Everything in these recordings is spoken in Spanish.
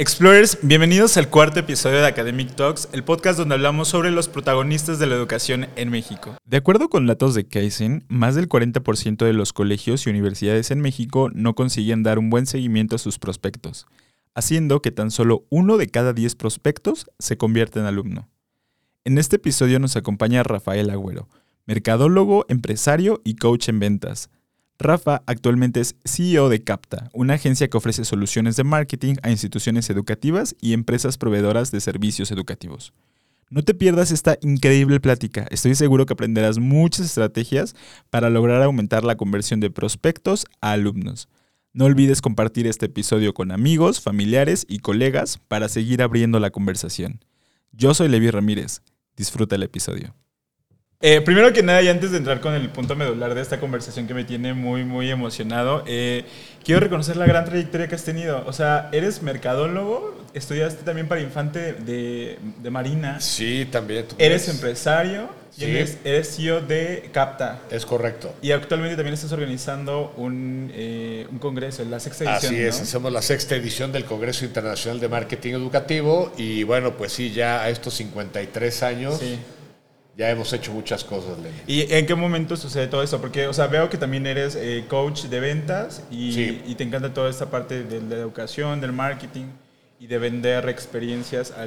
Explorers, bienvenidos al cuarto episodio de Academic Talks, el podcast donde hablamos sobre los protagonistas de la educación en México. De acuerdo con datos de Kaizen, más del 40% de los colegios y universidades en México no consiguen dar un buen seguimiento a sus prospectos, haciendo que tan solo uno de cada 10 prospectos se convierta en alumno. En este episodio nos acompaña Rafael Agüero, mercadólogo, empresario y coach en ventas Rafa actualmente es CEO de Capta, una agencia que ofrece soluciones de marketing a instituciones educativas y empresas proveedoras de servicios educativos. No te pierdas esta increíble plática, estoy seguro que aprenderás muchas estrategias para lograr aumentar la conversión de prospectos a alumnos. No olvides compartir este episodio con amigos, familiares y colegas para seguir abriendo la conversación. Yo soy Levi Ramírez, disfruta el episodio. Eh, primero que nada, y antes de entrar con el punto medular de esta conversación que me tiene muy, muy emocionado, eh, quiero reconocer la gran trayectoria que has tenido. O sea, eres mercadólogo, estudiaste también para Infante de, de Marina. Sí, también. Eres empresario y eres, CEO de CAPTA. Es correcto. Y actualmente también estás organizando un, eh, un congreso, la sexta edición. Así es, hacemos la sexta edición del Congreso Internacional de Marketing Educativo y bueno, pues sí, ya a estos 53 años. Sí ya hemos hecho muchas cosas, Lenny. ¿Y en qué momento sucede todo eso? Porque, o sea, veo que también eres eh, coach de ventas y, te encanta toda esta parte de, la educación, del marketing y de vender experiencias a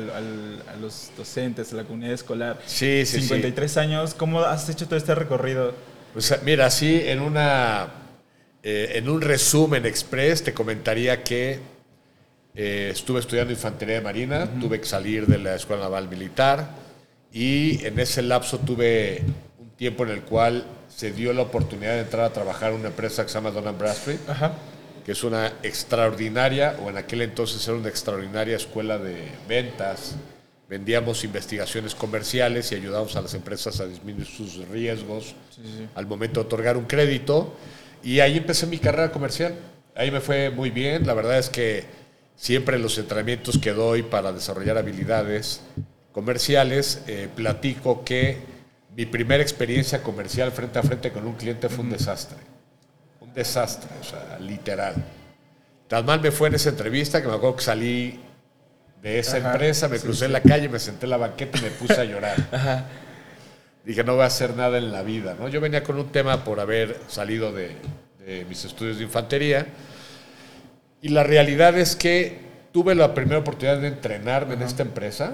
los docentes, a la comunidad escolar. Sí, sí, 53 años, ¿cómo has hecho todo este recorrido? Pues mira, sí, en una... Eh, en un resumen express te comentaría que eh, estuve estudiando infantería de marina, tuve que salir de la Escuela Naval Militar, y en ese lapso tuve un tiempo en el cual se dio la oportunidad de entrar a trabajar en una empresa que se llama Dun Bradstreet, que es una extraordinaria, o en aquel entonces era una extraordinaria escuela de ventas. Vendíamos investigaciones comerciales y ayudábamos a las empresas a disminuir sus riesgos al momento de otorgar un crédito. Y ahí empecé mi carrera comercial. Ahí me fue muy bien. La verdad es que siempre los entrenamientos que doy para desarrollar habilidades comerciales, eh, platico que mi primera experiencia comercial frente a frente con un cliente fue un desastre. Un desastre, o sea, literal. Tan mal me fue en esa entrevista que me acuerdo que salí de esa empresa, me crucé en la calle, me senté en la banqueta y me puse a llorar. Dije, no voy a hacer nada en la vida. ¿no? Yo venía con un tema por haber salido de, mis estudios de infantería y la realidad es que tuve la primera oportunidad de entrenarme en esta empresa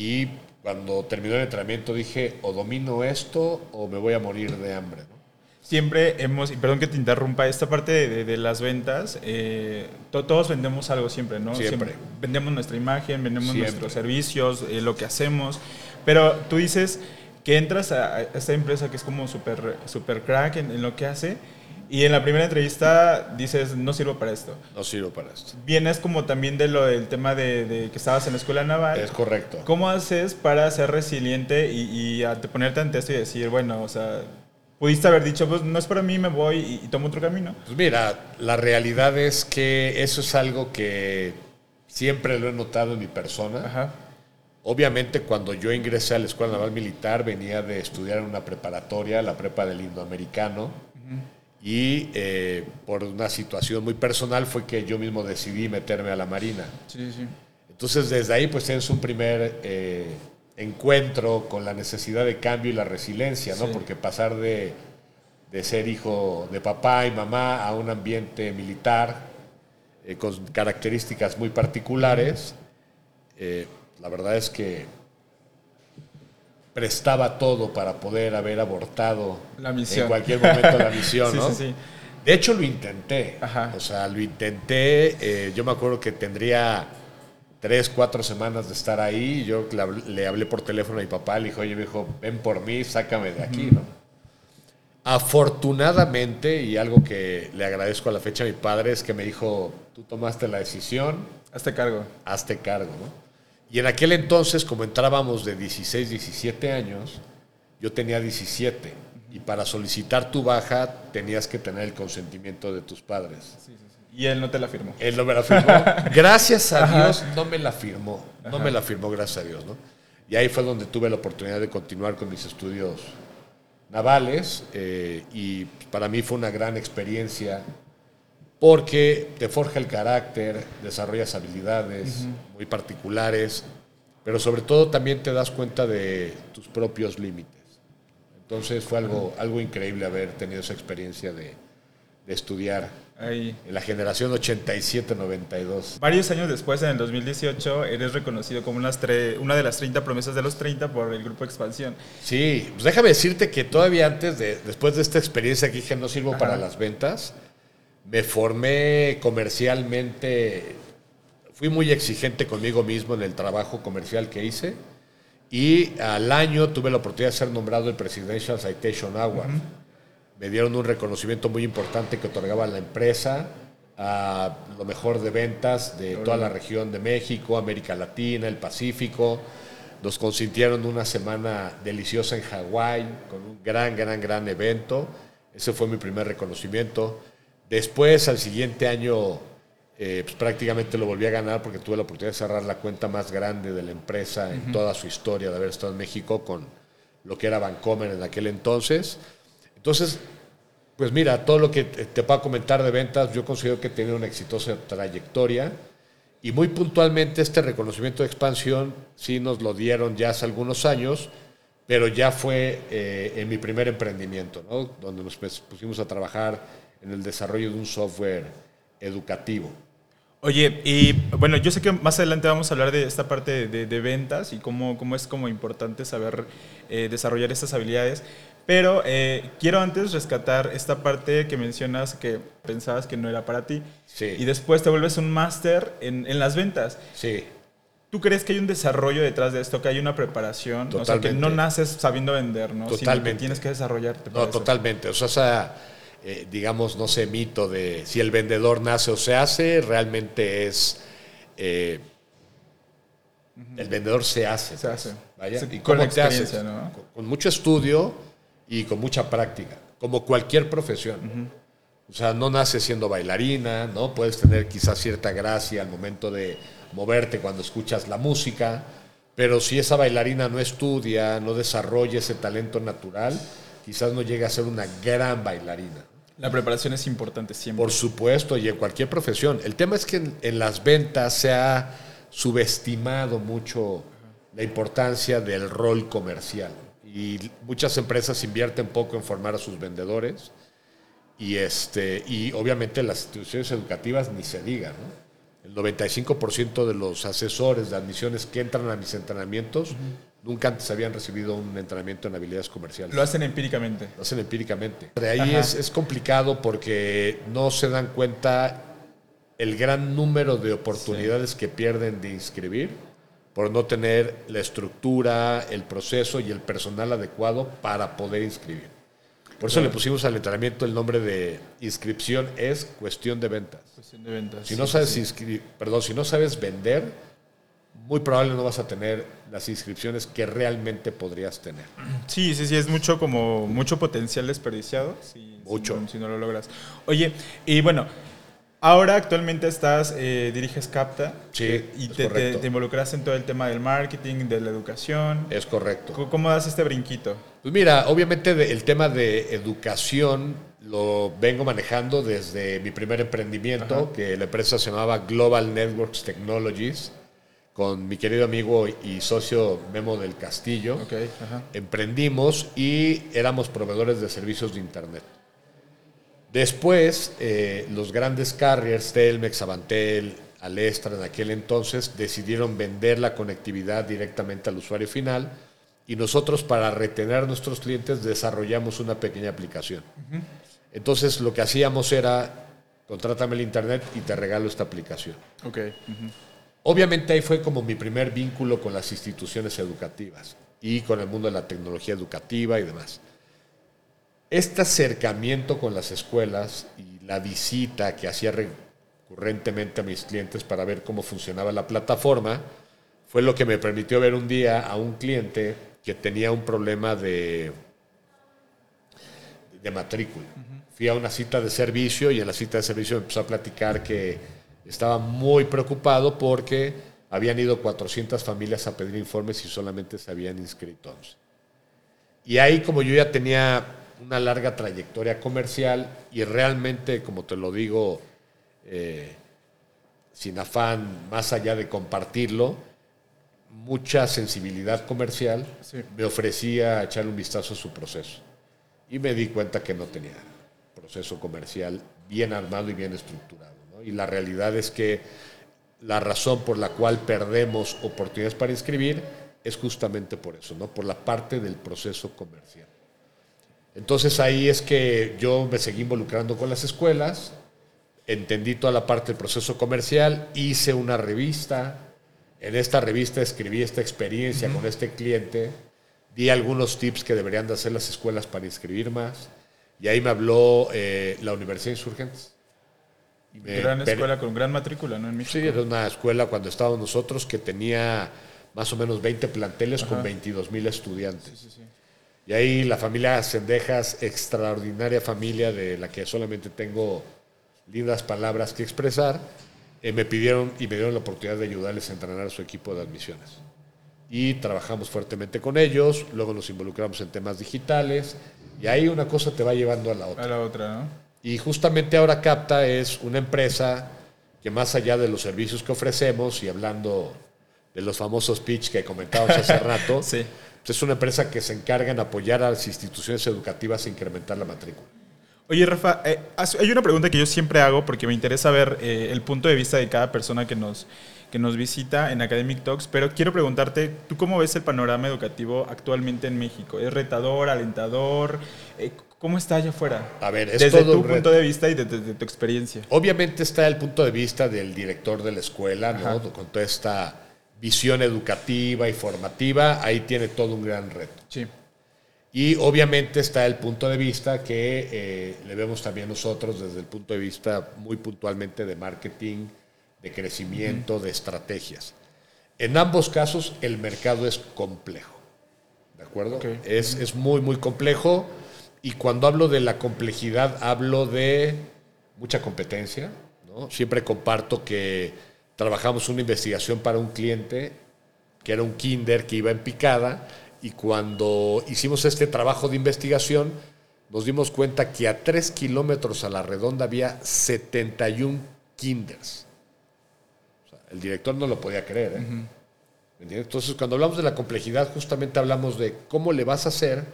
y cuando terminó el entrenamiento dije, o domino esto o me voy a morir de hambre. Siempre hemos, y perdón que te interrumpa, esta parte de, las ventas, eh, todos vendemos algo siempre, ¿no? Siempre. vendemos nuestra imagen, vendemos nuestros servicios, eh, lo que hacemos, pero tú dices que entras a, esta empresa que es como súper super crack en lo que hace y en la primera entrevista dices, no sirvo para esto. No sirvo para esto. Vienes como también de lo del tema de, que estabas en la escuela naval. Es correcto. ¿Cómo haces para ser resiliente y, y a ponerte ante esto y decir, bueno, o sea, pudiste haber dicho, pues no es para mí, me voy y, tomo otro camino? Pues mira, la realidad es que eso es algo que siempre lo he notado en mi persona. Ajá. Obviamente cuando yo ingresé a la Escuela Naval Militar venía de estudiar en una preparatoria, la prepa del Indoamericano y eh, por una situación muy personal fue que yo mismo decidí meterme a la Marina. Sí, sí. Entonces desde ahí pues tienes un primer eh, encuentro con la necesidad de cambio y la resiliencia, ¿no? Porque pasar de, de, ser hijo de papá y mamá a un ambiente militar eh, con características muy particulares, la verdad es que prestaba todo para poder haber abortado la misión. en cualquier momento la misión, ¿no? Sí, sí, De hecho, lo intenté. O sea, lo intenté. Eh, yo me acuerdo que tendría tres, cuatro semanas de estar ahí. Yo le hablé por teléfono a mi papá, le dijo, oye, me dijo, ven por mí, sácame de aquí, ¿no? Afortunadamente, y algo que le agradezco a la fecha a mi padre, es que me dijo, tú tomaste la decisión. Hazte cargo. Hazte cargo, ¿no? Y en aquel entonces, como entrábamos de 16, 17 años, yo tenía 17. Y para solicitar tu baja tenías que tener el consentimiento de tus padres. Y él no te la firmó. Él no me la firmó. gracias a Dios no me la firmó. No me la firmó, gracias a Dios. ¿no? Y ahí fue donde tuve la oportunidad de continuar con mis estudios navales. Eh, y para mí fue una gran experiencia porque te forja el carácter, desarrollas habilidades muy particulares, pero sobre todo también te das cuenta de tus propios límites. Entonces fue algo, algo increíble haber tenido esa experiencia de, de estudiar Ahí. en la generación 87-92. Varios años después, en el 2018, eres reconocido como unas una de las 30 promesas de los 30 por el grupo Expansión. Sí, pues déjame decirte que todavía antes de, después de esta experiencia que dije no sirvo para las ventas, me formé comercialmente, fui muy exigente conmigo mismo en el trabajo comercial que hice y al año tuve la oportunidad de ser nombrado el Presidential Citation Award. Me dieron un reconocimiento muy importante que otorgaba la empresa a lo mejor de ventas de toda la región de México, América Latina, el Pacífico. Nos consintieron una semana deliciosa en Hawái con un gran, gran, gran evento. Ese fue mi primer reconocimiento. Después, al siguiente año, eh, pues prácticamente lo volví a ganar porque tuve la oportunidad de cerrar la cuenta más grande de la empresa en toda su historia de haber estado en México con lo que era Vancomer en aquel entonces. Entonces, pues mira, todo lo que te te puedo comentar de ventas, yo considero que he tenido una exitosa trayectoria y muy puntualmente este reconocimiento de expansión sí nos lo dieron ya hace algunos años, pero ya fue eh, en mi primer emprendimiento, ¿no? donde nos pues, pusimos a trabajar en el desarrollo de un software educativo. Oye, y bueno, yo sé que más adelante vamos a hablar de esta parte de, de- ventas y cómo, cómo es como importante saber eh, desarrollar estas habilidades, pero eh, quiero antes rescatar esta parte que mencionas que pensabas que no era para ti Sí. y después te vuelves un máster en, en las ventas. Sí, ¿Tú crees que hay un desarrollo detrás de esto, que hay una preparación? O sea, que Totalmente. no naces sabiendo vender, ¿no? Sino que Totalmente. tienes que desarrollarte. No, totalmente. O sea, esa, eh, digamos, no sé, mito de si el vendedor nace o se hace, realmente es. eh, El vendedor se hace. Se pues. hace. Vaya. Sí, ¿Y con cómo te haces? ¿no? Con, con mucho estudio y con mucha práctica, como cualquier profesión. O sea, no naces siendo bailarina, ¿no? Puedes tener quizás cierta gracia al momento de moverte cuando escuchas la música, pero si esa bailarina no estudia, no desarrolla ese talento natural, quizás no llegue a ser una gran bailarina. La preparación es importante siempre. Por supuesto, y en cualquier profesión. El tema es que en, en las ventas se ha subestimado mucho la importancia del rol comercial. Y muchas empresas invierten poco en formar a sus vendedores. Y, este, y obviamente las instituciones educativas ni se diga. ¿no? El 95% de los asesores de admisiones que entran a mis entrenamientos nunca antes habían recibido un entrenamiento en habilidades comerciales. Lo hacen empíricamente. Lo hacen empíricamente. De ahí es, es complicado porque no se dan cuenta el gran número de oportunidades que pierden de inscribir por no tener la estructura, el proceso y el personal adecuado para poder inscribir. Por eso le pusimos al entrenamiento el nombre de inscripción es cuestión de ventas. Cuestión de ventas. Si sí, no sabes sí. perdón, si no sabes vender, muy probable no vas a tener las inscripciones que realmente podrías tener. Sí, sí, sí, es mucho como mucho potencial desperdiciado. si- Mucho. Si no, si no lo logras. Oye, y bueno, ahora actualmente estás, eh, diriges Capta. Sí, eh, y es te, te, correcto. te involucras en todo el tema del marketing, de la educación. Es correcto. ¿Cómo- ¿Cómo das este brinquito? Pues mira, obviamente el tema de educación lo vengo manejando desde mi primer emprendimiento, Ajá. que la empresa se llamaba Global Networks Technologies, con mi querido amigo y socio Memo del Castillo. Ajá. Emprendimos y éramos proveedores de servicios de Internet. Después, eh, los grandes carriers, Telmex, Avantel, Alestra en aquel entonces, decidieron vender la conectividad directamente al usuario final y nosotros para retener a nuestros clientes desarrollamos una pequeña aplicación. Entonces lo que hacíamos era, contrátame el Internet y te regalo esta aplicación. Ok. ujú. Obviamente ahí fue como mi primer vínculo con las instituciones educativas y con el mundo de la tecnología educativa y demás. Este acercamiento con las escuelas y la visita que hacía recurrentemente a mis clientes para ver cómo funcionaba la plataforma fue lo que me permitió ver un día a un cliente que tenía un problema de, de matrícula. Fui a una cita de servicio y en la cita de servicio me empezó a platicar que estaba muy preocupado porque habían ido 400 familias a pedir informes y solamente se habían inscrito 11. Y ahí como yo ya tenía una larga trayectoria comercial y realmente, como te lo digo, eh, sin afán más allá de compartirlo, mucha sensibilidad comercial, me ofrecía echarle un vistazo a su proceso. Y me di cuenta que no tenía proceso comercial bien armado y bien estructurado. Y la realidad es que la razón por la cual perdemos oportunidades para inscribir es justamente por eso, ¿no? por la parte del proceso comercial. Entonces ahí es que yo me seguí involucrando con las escuelas, entendí toda la parte del proceso comercial, hice una revista, en esta revista escribí esta experiencia con este cliente, di algunos tips que deberían de hacer las escuelas para inscribir más, y ahí me habló eh, la Universidad Insurgentes. Gran escuela con gran matrícula, ¿no? En México. Sí, era una escuela cuando estábamos nosotros que tenía más o menos 20 planteles con 22 mil estudiantes. Sí, sí, y ahí la familia Sendejas, extraordinaria familia de la que solamente tengo lindas palabras que expresar, eh, me pidieron y me dieron la oportunidad de ayudarles a entrenar a su equipo de admisiones. Y trabajamos fuertemente con ellos, luego nos involucramos en temas digitales, y ahí una cosa te va llevando a la otra. A la otra, ¿no? Y justamente ahora Capta es una empresa que más allá de los servicios que ofrecemos, y hablando de los famosos pitch que comentábamos hace rato, sí. Pues es una empresa que se encarga en apoyar a las instituciones educativas a incrementar la matrícula. Oye, Rafa, eh, hay una pregunta que yo siempre hago porque me interesa ver eh, el punto de vista de cada persona que nos, que nos visita en Academic Talks, pero quiero preguntarte, ¿tú cómo ves el panorama educativo actualmente en México? ¿Es retador, alentador? Eh, ¿Cómo está allá afuera? A ver, es desde tu punto de vista y desde, tu experiencia. Obviamente está el punto de vista del director de la escuela, ¿no? Con toda esta visión educativa y formativa, ahí tiene todo un gran reto. Sí. Y obviamente está el punto de vista que eh, le vemos también nosotros desde el punto de vista muy puntualmente de marketing, de crecimiento, de estrategias. En ambos casos el mercado es complejo. ¿De acuerdo? Es, es muy, muy complejo. Y cuando hablo de la complejidad, hablo de mucha competencia. ¿no? Siempre comparto que trabajamos una investigación para un cliente que era un kinder que iba en picada y cuando hicimos este trabajo de investigación nos dimos cuenta que a tres kilómetros a la redonda había 71 kinders. el director no lo podía creer. ¿eh? Entonces, cuando hablamos de la complejidad, justamente hablamos de cómo le vas a hacer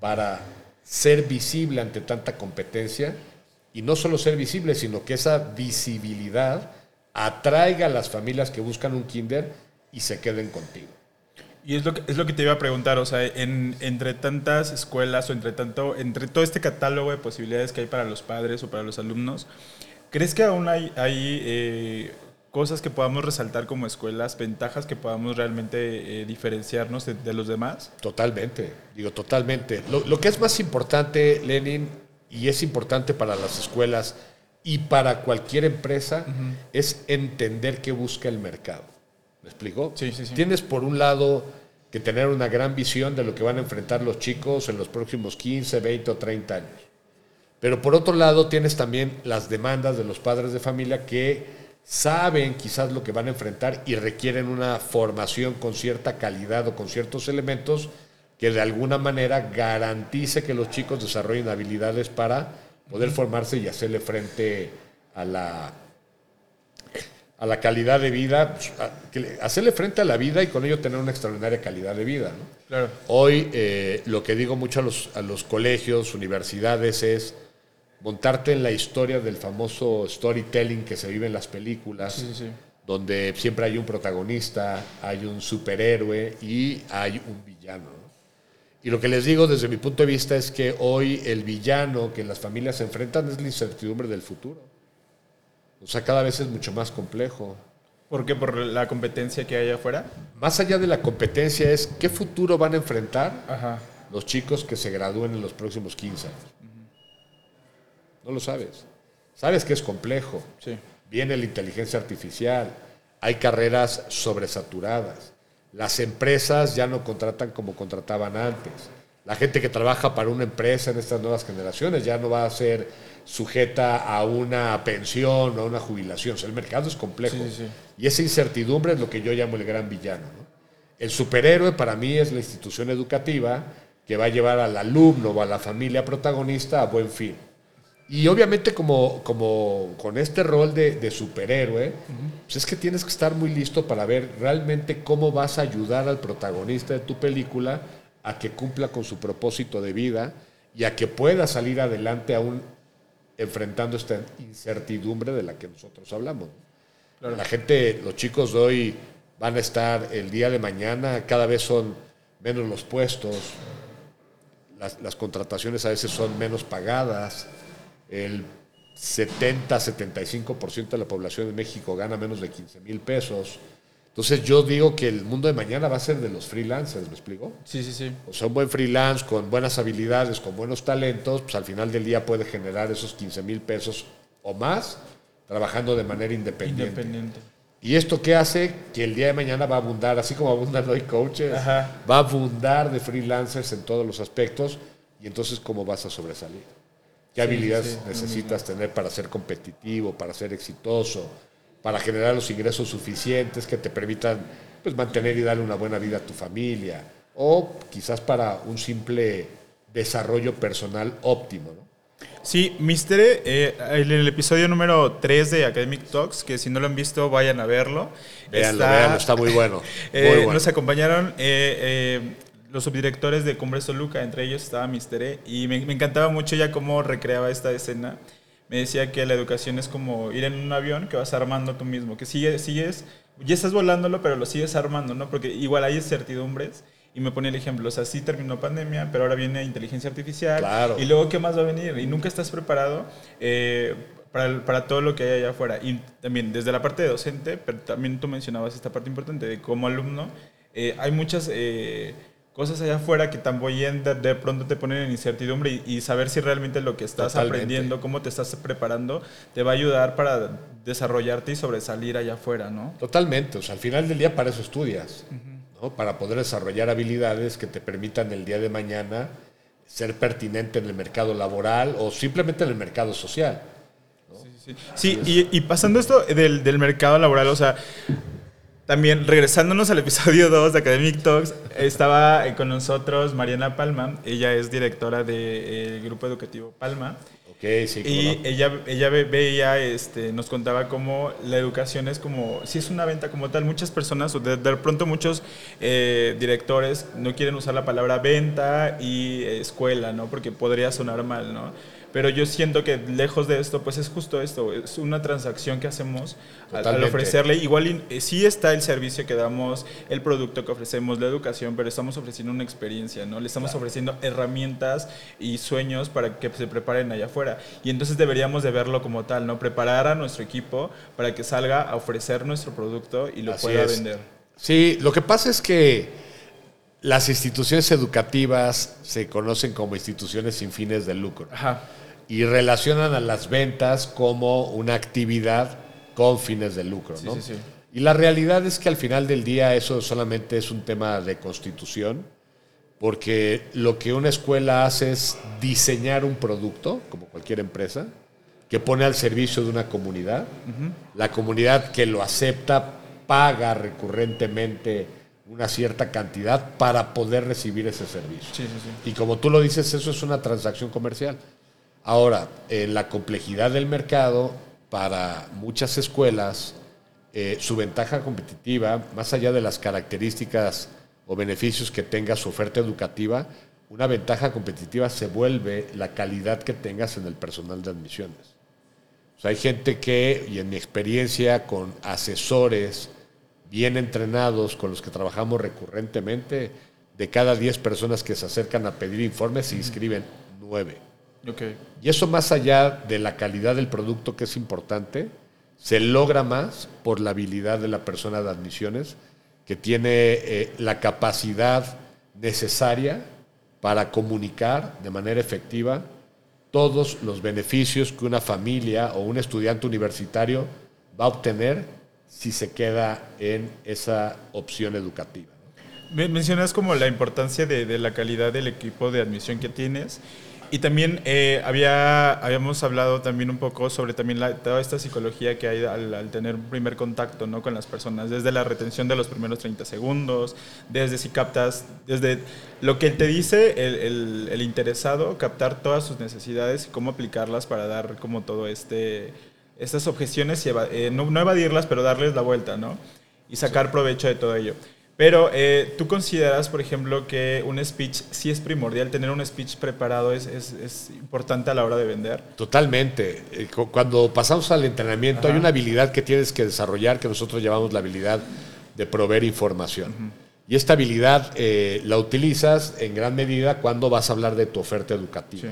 para ser visible ante tanta competencia y no solo ser visible, sino que esa visibilidad atraiga a las familias que buscan un kinder y se queden contigo. Y es lo que, es lo que te iba a preguntar, o sea, entre tantas escuelas o entre, tanto, entre todo este catálogo de posibilidades que hay para los padres o para los alumnos, ¿crees que aún hay, hay eh, cosas que podamos resaltar como escuelas, ventajas que podamos realmente eh, diferenciarnos de, los demás? Totalmente, digo, totalmente. Lo, lo que es más importante, Lenin, y es importante para las escuelas, y para cualquier empresa es entender qué busca el mercado. ¿Me explico? Sí, sí, sí. Tienes por un lado que tener una gran visión de lo que van a enfrentar los chicos en los próximos 15, 20 o 30 años. Pero por otro lado tienes también las demandas de los padres de familia que saben quizás lo que van a enfrentar y requieren una formación con cierta calidad o con ciertos elementos que de alguna manera garantice que los chicos desarrollen habilidades para poder formarse y hacerle frente a la, a la calidad de vida, pues, hacerle frente a la vida y con ello tener una extraordinaria calidad de vida. Hoy eh, lo que digo mucho a los, a los colegios, universidades es montarte en la historia del famoso storytelling que se vive en las películas, donde siempre hay un protagonista, hay un superhéroe y hay un villano. Y lo que les digo desde mi punto de vista es que hoy el villano que las familias se enfrentan es la incertidumbre del futuro. O sea, cada vez es mucho más complejo. ¿Por qué? ¿Por la competencia que hay afuera? Más allá de la competencia es qué futuro van a enfrentar los chicos que se gradúen en los próximos 15 años. No lo sabes. Sabes que es complejo. Sí. Viene la inteligencia artificial, hay carreras sobresaturadas las empresas ya no contratan como contrataban antes. La gente que trabaja para una empresa en estas nuevas generaciones ya no va a ser sujeta a una pensión o a una jubilación. el mercado es complejo. Y esa incertidumbre es lo que yo llamo el gran villano. El superhéroe para mí es la institución educativa que va a llevar al alumno o a la familia protagonista a buen fin. Y obviamente como, como con este rol de, superhéroe, pues es que tienes que estar muy listo para ver realmente cómo vas a ayudar al protagonista de tu película a que cumpla con su propósito de vida y a que pueda salir adelante aún enfrentando esta incertidumbre de la que nosotros hablamos. La gente, los chicos de hoy van a estar el día de mañana, cada vez son menos los puestos, las, las contrataciones a veces son menos pagadas, el 70-75% de la población de México gana menos de 15 mil pesos. Entonces yo digo que el mundo de mañana va a ser de los freelancers, ¿me explico? Sí, sí, sí. O sea, un buen freelance con buenas habilidades, con buenos talentos, pues al final del día puede generar esos 15 mil pesos o más trabajando de manera independiente. Independiente. ¿Y esto qué hace? Que el día de mañana va a abundar, así como abundan hoy coaches, va a abundar de freelancers en todos los aspectos y entonces cómo vas a sobresalir. ¿Qué habilidades necesitas tener para ser competitivo, para ser exitoso, para generar los ingresos suficientes que te permitan pues, mantener y darle una buena vida a tu familia? O quizás para un simple desarrollo personal óptimo. ¿no? Sí, Mister, eh, en el episodio número 3 de Academic Talks, que si no lo han visto, vayan a verlo. Veanlo, está, está muy bueno. Eh, nos acompañaron eh, los subdirectores de Cumbres Toluca, entre ellos estaba Mister E, y me, encantaba mucho ya cómo recreaba esta escena. Me decía que la educación es como ir en un avión que vas armando tú mismo, que sigues, sigues, ya estás volándolo, pero lo sigues armando, ¿no? Porque igual hay incertidumbres. Y me ponía el ejemplo, o sea, sí terminó pandemia, pero ahora viene inteligencia artificial. Claro. Y luego, ¿qué más va a venir? Y nunca estás preparado eh, para, para, todo lo que hay allá afuera. Y también desde la parte de docente, pero también tú mencionabas esta parte importante de como alumno, eh, hay muchas... Eh, cosas allá afuera que también de, de pronto te ponen en incertidumbre y, saber si realmente lo que estás aprendiendo, cómo te estás preparando, te va a ayudar para desarrollarte y sobresalir allá afuera, ¿no? Totalmente, o sea, al final del día para eso estudias, ¿no? Para poder desarrollar habilidades que te permitan el día de mañana ser pertinente en el mercado laboral o simplemente en el mercado social. Sí, sí, sí. y, pasando esto del, del mercado laboral, o sea, también, regresándonos al episodio 2 de Academic Talks, estaba con nosotros Mariana Palma. Ella es directora del eh, grupo educativo Palma. Okay, sí, y ella, ella veía, este, nos contaba cómo la educación es como, si es una venta como tal, muchas personas, o de, pronto muchos eh, directores no quieren usar la palabra venta y escuela, ¿no? Porque podría sonar mal, ¿no? Pero yo siento que lejos de esto, pues es justo esto, es una transacción que hacemos al, ofrecerle. Igual eh, sí está el servicio que damos, el producto que ofrecemos, la educación, pero estamos ofreciendo una experiencia, ¿no? Le estamos ofreciendo herramientas y sueños para que se preparen allá afuera. Y entonces deberíamos de verlo como tal, ¿no? Preparar a nuestro equipo para que salga a ofrecer nuestro producto y lo pueda vender. Sí, lo que pasa es que las instituciones educativas se conocen como instituciones sin fines de lucro. Ajá y relacionan a las ventas como una actividad con fines de lucro. ¿no? Y la realidad es que al final del día eso solamente es un tema de constitución, porque lo que una escuela hace es diseñar un producto, como cualquier empresa, que pone al servicio de una comunidad. La comunidad que lo acepta paga recurrentemente una cierta cantidad para poder recibir ese servicio. y como tú lo dices, eso es una transacción comercial. Ahora, en la complejidad del mercado, para muchas escuelas, eh, su ventaja competitiva, más allá de las características o beneficios que tenga su oferta educativa, una ventaja competitiva se vuelve la calidad que tengas en el personal de admisiones. O sea, hay gente que, y en mi experiencia con asesores bien entrenados con los que trabajamos recurrentemente, de cada 10 personas que se acercan a pedir informes se inscriben 9. Y eso más allá de la calidad del producto que es importante, se logra más por la habilidad de la persona de admisiones que tiene eh, la capacidad necesaria para comunicar de manera efectiva todos los beneficios que una familia o un estudiante universitario va a obtener si se queda en esa opción educativa. Mencionas como la importancia de, de la calidad del equipo de admisión que tienes Y también eh, había, habíamos hablado también un poco sobre también la, toda esta psicología que hay al, tener un primer contacto ¿no? con las personas, desde la retención de los primeros 30 segundos, desde si captas, desde lo que te dice el, el, interesado, captar todas sus necesidades y cómo aplicarlas para dar como todo este, estas objeciones y eh, no, no, evadirlas, pero darles la vuelta, ¿no? Y sacar provecho de todo ello. Pero eh, tú consideras, por ejemplo, que un speech sí es primordial, tener un speech preparado es, es, es importante a la hora de vender. Totalmente. Eh, cuando pasamos al entrenamiento hay una habilidad que tienes que desarrollar que nosotros llamamos la habilidad de proveer información. Y esta habilidad eh, la utilizas en gran medida cuando vas a hablar de tu oferta educativa.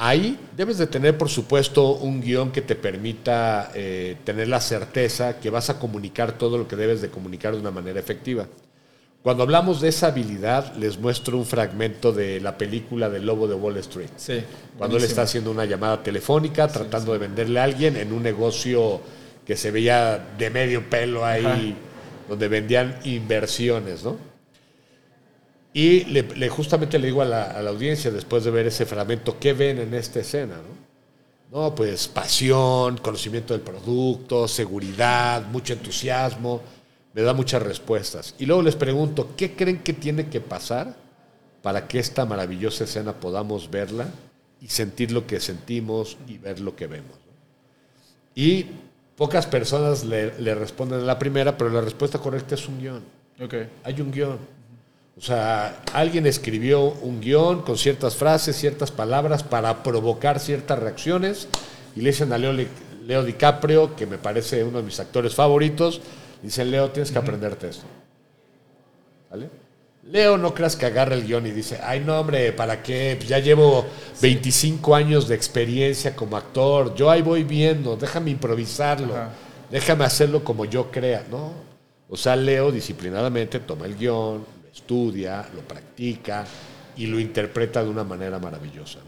Ahí debes de tener, por supuesto, un guion que te permita eh, tener la certeza que vas a comunicar todo lo que debes de comunicar de una manera efectiva. Cuando hablamos de esa habilidad, les muestro un fragmento de la película del Lobo de Wall Street. Sí, cuando él está haciendo una llamada telefónica, tratando de venderle a alguien en un negocio que se veía de medio pelo ahí, donde vendían inversiones, ¿no? Y le, justamente le digo a la, audiencia, después de ver ese fragmento, ¿qué ven en esta escena? No? no, pues pasión, conocimiento del producto, seguridad, mucho entusiasmo. Me da muchas respuestas. Y luego les pregunto, ¿qué creen que tiene que pasar para que esta maravillosa escena podamos verla y sentir lo que sentimos y ver lo que vemos? Y pocas personas le, le responden a la primera, pero la respuesta correcta es un guion. Okay. Hay un guion. O sea, alguien escribió un guion con ciertas frases, ciertas palabras para provocar ciertas reacciones y le dicen a Leo, Leo DiCaprio, que me parece uno de mis actores favoritos, dicen, Leo, tienes que aprenderte esto. ¿Vale? Leo, no creas que agarra el guion y dice, ay no hombre, ¿para qué? Pues ya llevo 25 años de experiencia como actor, yo ahí voy viendo, déjame improvisarlo, déjame hacerlo como yo crea, ¿no? O sea, Leo disciplinadamente toma el guion, estudia, lo practica y lo interpreta de una manera maravillosa.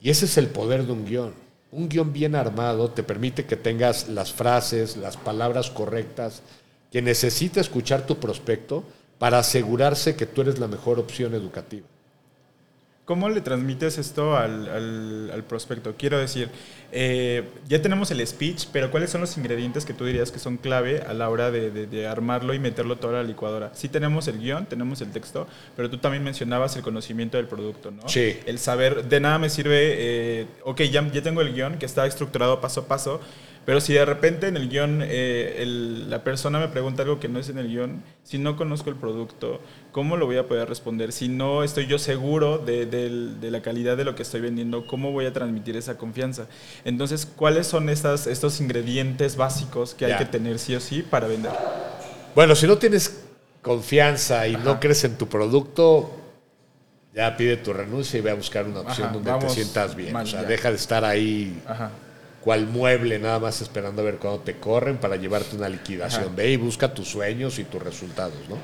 Y ese es el poder de un guion. Un guion bien armado te permite que tengas las frases, las palabras correctas que necesita escuchar tu prospecto para asegurarse que tú eres la mejor opción educativa. ¿Cómo le transmites esto al, al, prospecto? Quiero decir, eh, ya tenemos el speech, pero ¿cuáles son los ingredientes que tú dirías que son clave a la hora de, de, armarlo y meterlo todo a la licuadora? Sí tenemos el guion, tenemos el texto, pero tú también mencionabas el conocimiento del producto, ¿no? Sí. El saber, de nada me sirve, eh, ok, ya, ya tengo el guion que está estructurado paso a paso, pero si de repente en el guion eh, la persona me pregunta algo que no es en el guion, si no conozco el producto, ¿cómo lo voy a poder responder? Si no estoy yo seguro de, de, la calidad de lo que estoy vendiendo, ¿cómo voy a transmitir esa confianza? Entonces, ¿cuáles son estas, estos ingredientes básicos que hay que tener sí o sí para vender? Bueno, si no tienes confianza y no crees en tu producto, ya pide tu renuncia y ve a buscar una opción donde te sientas bien. o sea, deja de estar ahí. Ajá cual mueble nada más esperando a ver cuándo te corren para llevarte una liquidación. Ve y busca tus sueños y tus resultados, ¿no?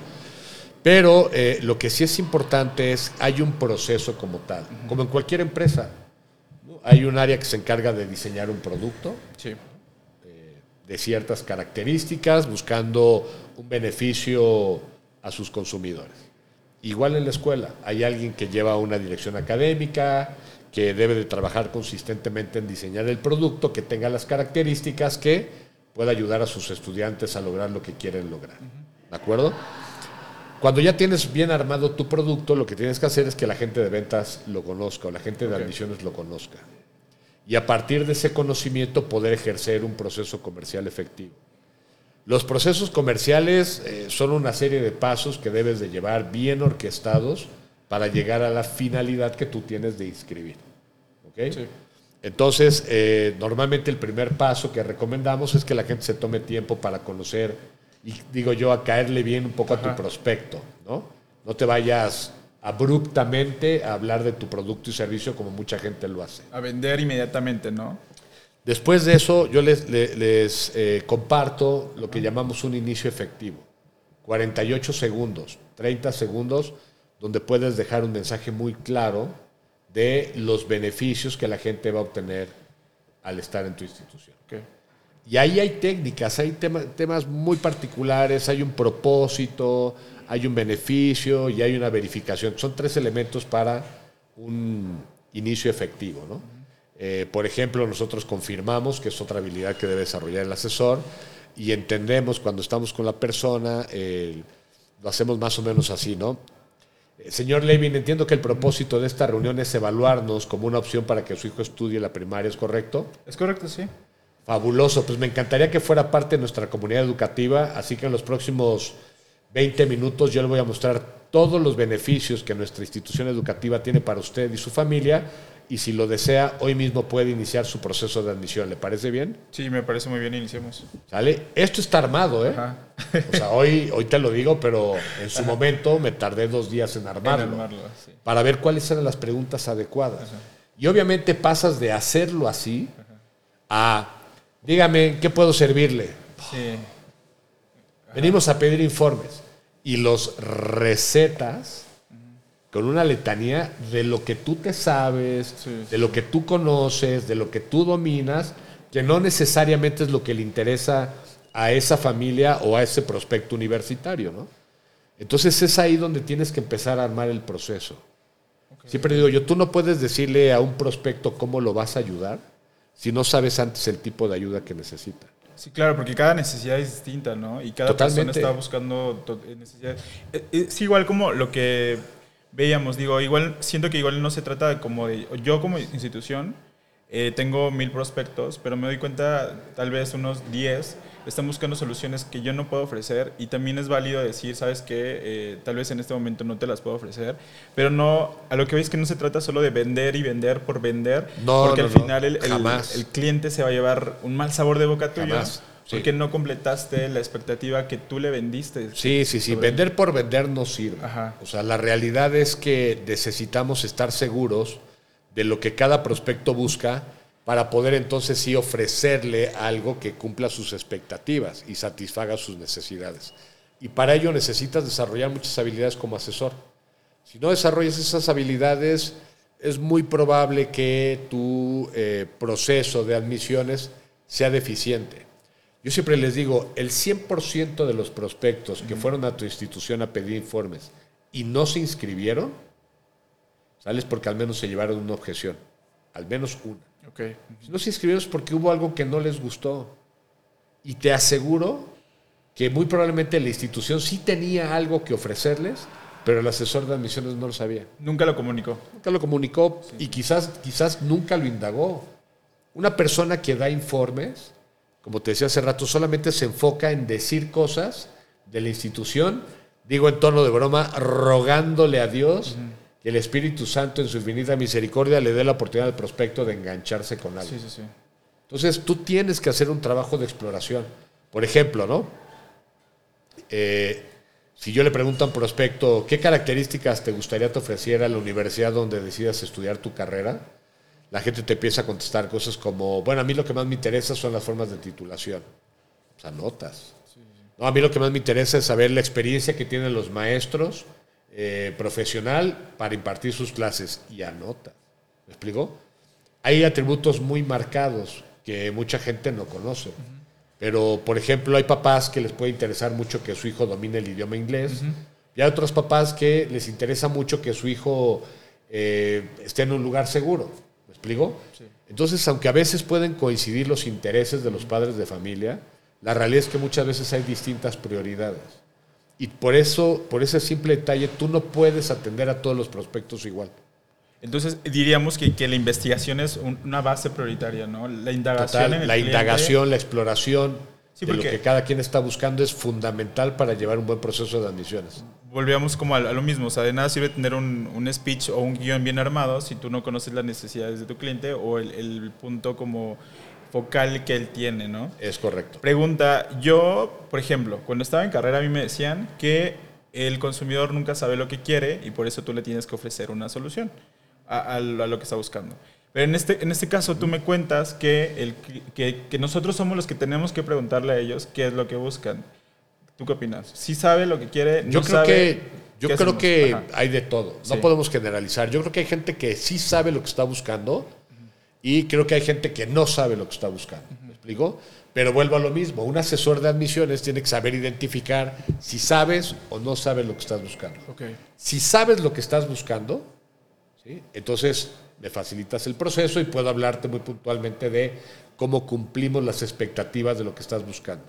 Pero eh, lo que sí es importante es, hay un proceso como tal, como en cualquier empresa. Hay un área que se encarga de diseñar un producto sí. Eh, de ciertas características, buscando un beneficio a sus consumidores. Igual en la escuela, hay alguien que lleva una dirección académica, que debe de trabajar consistentemente en diseñar el producto que tenga las características que pueda ayudar a sus estudiantes a lograr lo que quieren lograr. ¿De acuerdo? Cuando ya tienes bien armado tu producto, lo que tienes que hacer es que la gente de ventas lo conozca o la gente de admisiones lo conozca. Y a partir de ese conocimiento poder ejercer un proceso comercial efectivo. Los procesos comerciales eh, son una serie de pasos que debes de llevar bien orquestados para llegar a la finalidad que tú tienes de inscribir. Entonces, eh, normalmente el primer paso que recomendamos es que la gente se tome tiempo para conocer y, digo yo, a caerle bien un poco a tu prospecto, ¿no? No te vayas abruptamente a hablar de tu producto y servicio como mucha gente lo hace. A vender inmediatamente, ¿no? Después de eso, yo les, les, eh, comparto lo que llamamos un inicio efectivo. 48 segundos, 30 segundos donde puedes dejar un mensaje muy claro de los beneficios que la gente va a obtener al estar en tu institución. Y ahí hay técnicas, hay temas muy particulares, hay un propósito, hay un beneficio y hay una verificación. Son tres elementos para un inicio efectivo. ¿no? Eh, por ejemplo, nosotros confirmamos, que es otra habilidad que debe desarrollar el asesor, y entendemos cuando estamos con la persona, eh, lo hacemos más o menos así, ¿no? Señor Levin, entiendo que el propósito de esta reunión es evaluarnos como una opción para que su hijo estudie la primaria, ¿es correcto? Es correcto, sí. Fabuloso, pues me encantaría que fuera parte de nuestra comunidad educativa, así que en los próximos 20 minutos yo le voy a mostrar todos los beneficios que nuestra institución educativa tiene para usted y su familia y si lo desea, hoy mismo puede iniciar su proceso de admisión. ¿Le parece bien? Sí, me parece muy bien, iniciemos. ¿Sale? Esto está armado, ¿eh? Ajá. O sea, hoy, hoy te lo digo, pero en su momento me tardé dos días en armarlo. En armarlo, sí. Para ver cuáles eran las preguntas adecuadas. Y obviamente pasas de hacerlo así a, dígame, ¿qué puedo servirle? Sí. Venimos a pedir informes. Y los recetas con una letanía de lo que tú te sabes, Sí, de lo que tú conoces, de lo que tú dominas, que no necesariamente es lo que le interesa a esa familia o a ese prospecto universitario, ¿no? Entonces es ahí donde tienes que empezar a armar el proceso. Siempre digo yo, tú no puedes decirle a un prospecto cómo lo vas a ayudar si no sabes antes el tipo de ayuda que necesita. Sí, claro, porque cada necesidad es distinta, ¿no? Y cada Totalmente. persona está buscando eh, necesidades. Eh, Es igual como lo que veíamos, digo, igual siento que igual no se trata de como de, yo como institución eh, tengo mil prospectos, pero me doy cuenta tal vez unos 10 están buscando soluciones que yo no puedo ofrecer y también es válido decir, sabes que tal vez en este momento no te las puedo ofrecer, pero no, a lo que veis que no se trata solo de vender y vender por vender, No, porque no, al no, final el, el- jamás. el cliente se va a llevar un mal sabor de boca tuyo. Jamás, sí. porque no completaste la expectativa que tú le vendiste. Sí, sí, sí. Vender por vender no sirve. Ajá. O sea, la realidad es que necesitamos estar seguros de lo que cada prospecto busca para poder entonces sí ofrecerle algo que cumpla sus expectativas y satisfaga sus necesidades. Y para ello necesitas desarrollar muchas habilidades como asesor. Si no desarrollas esas habilidades, es muy probable que tu eh, proceso de admisiones sea deficiente. Yo siempre les digo, el 100% de los prospectos que fueron a tu institución a pedir informes y no se inscribieron, sales porque al menos se llevaron una objeción, al menos una. Ok. Si no se inscribieron es porque hubo algo que no les gustó. Y te aseguro que muy probablemente la institución sí tenía algo que ofrecerles, pero el asesor de admisiones no lo sabía. Nunca lo comunicó. Nunca lo comunicó y quizás, quizás nunca lo indagó. Una persona que da informes, como te decía hace rato, solamente se enfoca en decir cosas de la institución, digo en tono de broma, rogándole a Dios que el Espíritu Santo en su infinita misericordia le dé la oportunidad al prospecto de engancharse con algo. Sí, sí, sí. Entonces tú tienes que hacer un trabajo de exploración. Por ejemplo, ¿no? Eh, si yo le pregunto a un prospecto, ¿qué características te gustaría te ofreciera la universidad donde decidas estudiar tu carrera? La gente te empieza a contestar cosas como, bueno, a mí lo que más me interesa son las formas de titulación. O sea, notas. No, a mí lo que más me interesa es saber la experiencia que tienen los maestros eh, profesional para impartir sus clases y anota. ¿Me explico? Hay atributos muy marcados que mucha gente no conoce. Pero, por ejemplo, hay papás que les puede interesar mucho que su hijo domine el idioma inglés. Y hay otros papás que les interesa mucho que su hijo eh, esté en un lugar seguro. ¿Me explico? Entonces, aunque a veces pueden coincidir los intereses de los padres de familia, la realidad es que muchas veces hay distintas prioridades. Y por eso, por ese simple detalle, tú no puedes atender a todos los prospectos igual. Entonces diríamos que, que la investigación es un- una base prioritaria, ¿no? La indagación Total, en el la cliente. indagación, la exploración Sí, de lo porque- que cada quien está buscando es fundamental para llevar un buen proceso de admisiones. Volvíamos como a, lo mismo, o sea, de nada sirve tener un, un speech o un guion bien armado si tú no conoces las necesidades de tu cliente o el, el punto como focal que él tiene, ¿no? Es correcto. Pregunta, yo, por ejemplo, cuando estaba en carrera a mí me decían que el consumidor nunca sabe lo que quiere y por eso tú le tienes que ofrecer una solución a, a lo a lo que está buscando. Pero en este, en este caso tú me cuentas que, el, que, que nosotros somos los que tenemos que preguntarle a ellos qué es lo que buscan. ¿Tú qué opinas? ¿Sí sabe lo que quiere? ¿No Yo creo sabe? que, yo ¿Qué creo hacemos? que Ajá. hay de todo. No Sí. podemos generalizar. Yo creo que hay gente que sí sabe lo que está buscando y creo que hay gente que no sabe lo que está buscando. ¿Me explico? Pero vuelvo a lo mismo. Un asesor de admisiones tiene que saber identificar si sabes o no sabes lo que estás buscando. Ok. Si sabes lo que estás buscando, ¿sí? entonces me facilitas el proceso y puedo hablarte muy puntualmente de cómo cumplimos las expectativas de lo que estás buscando.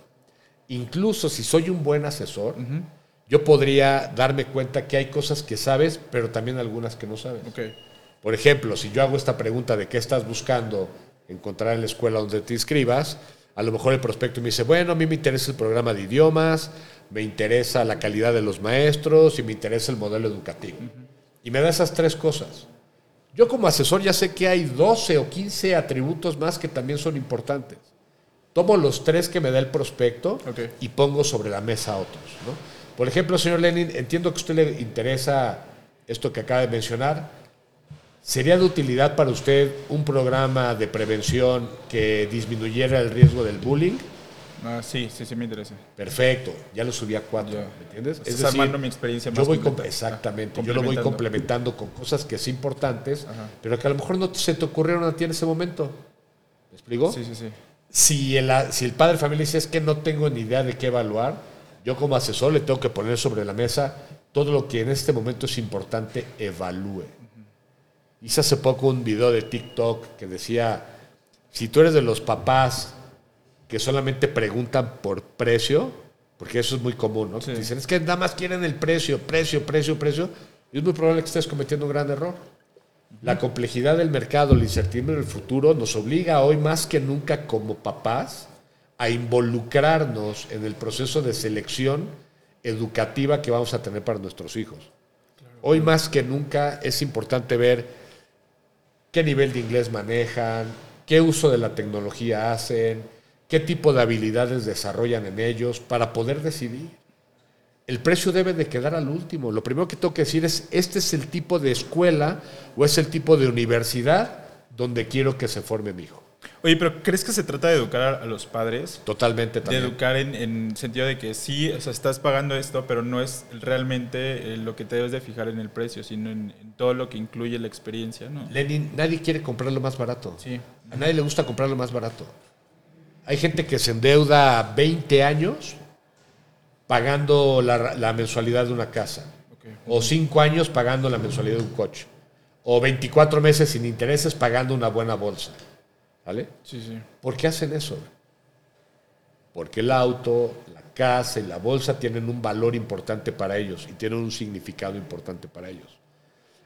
Incluso si soy un buen asesor, yo podría darme cuenta que hay cosas que sabes, pero también algunas que no sabes. Por ejemplo, si yo hago esta pregunta de qué estás buscando encontrar en la escuela donde te inscribas, a lo mejor el prospecto me dice, bueno, a mí me interesa el programa de idiomas, me interesa la calidad de los maestros y me interesa el modelo educativo. Y me da esas tres cosas. Yo como asesor ya sé que hay 12 o 15 atributos más que también son importantes. Tomo los tres que me da el prospecto y pongo sobre la mesa otros. Por ejemplo, señor Lenin, entiendo que a usted le interesa esto que acaba de mencionar. ¿Sería de utilidad para usted un programa de prevención que disminuyera el riesgo del bullying? Ah, sí, sí, sí me interesa. Perfecto, ya lo subí a cuatro, ¿me entiendes? Es armando mi experiencia más. Yo voy exactamente, yo lo voy complementando con cosas que son importantes, pero que a lo mejor no se te ocurrieron a ti en ese momento. ¿Me explico? Sí, sí, sí. Si el, si el padre de familia dice es que no tengo ni idea de qué evaluar, yo como asesor le tengo que poner sobre la mesa todo lo que en este momento es importante, evalúe. Hice hace poco un video de TikTok que decía, si tú eres de los papás que solamente preguntan por precio, porque eso es muy común, ¿no? Dicen, es que nada más quieren el precio, precio, precio, precio, y es muy probable que estés cometiendo un gran error. La complejidad del mercado, la incertidumbre del futuro nos obliga hoy más que nunca como papás a involucrarnos en el proceso de selección educativa que vamos a tener para nuestros hijos. Hoy más que nunca es importante ver qué nivel de inglés manejan, qué uso de la tecnología hacen, qué tipo de habilidades desarrollan en ellos para poder decidir. El precio debe de quedar al último. Lo primero que tengo que decir es, este es el tipo de escuela o es el tipo de universidad donde quiero que se forme mi hijo. Oye, pero ¿crees que se trata de educar a los padres? Totalmente también. De educar en, en sentido de que sí, o sea, estás pagando esto, pero no es realmente eh, lo que te debes de fijar en el precio, sino en, todo lo que incluye la experiencia, ¿no? Lenin, nadie quiere comprar lo más barato. Sí. A nadie le gusta comprar lo más barato. Hay gente que se endeuda 20 años pagando la, mensualidad de una casa. O 5 años pagando la mensualidad de un coche. O 24 meses sin intereses pagando una buena bolsa. ¿Vale? Sí, sí. ¿Por qué hacen eso? Porque el auto, la casa y la bolsa tienen un valor importante para ellos y tienen un significado importante para ellos.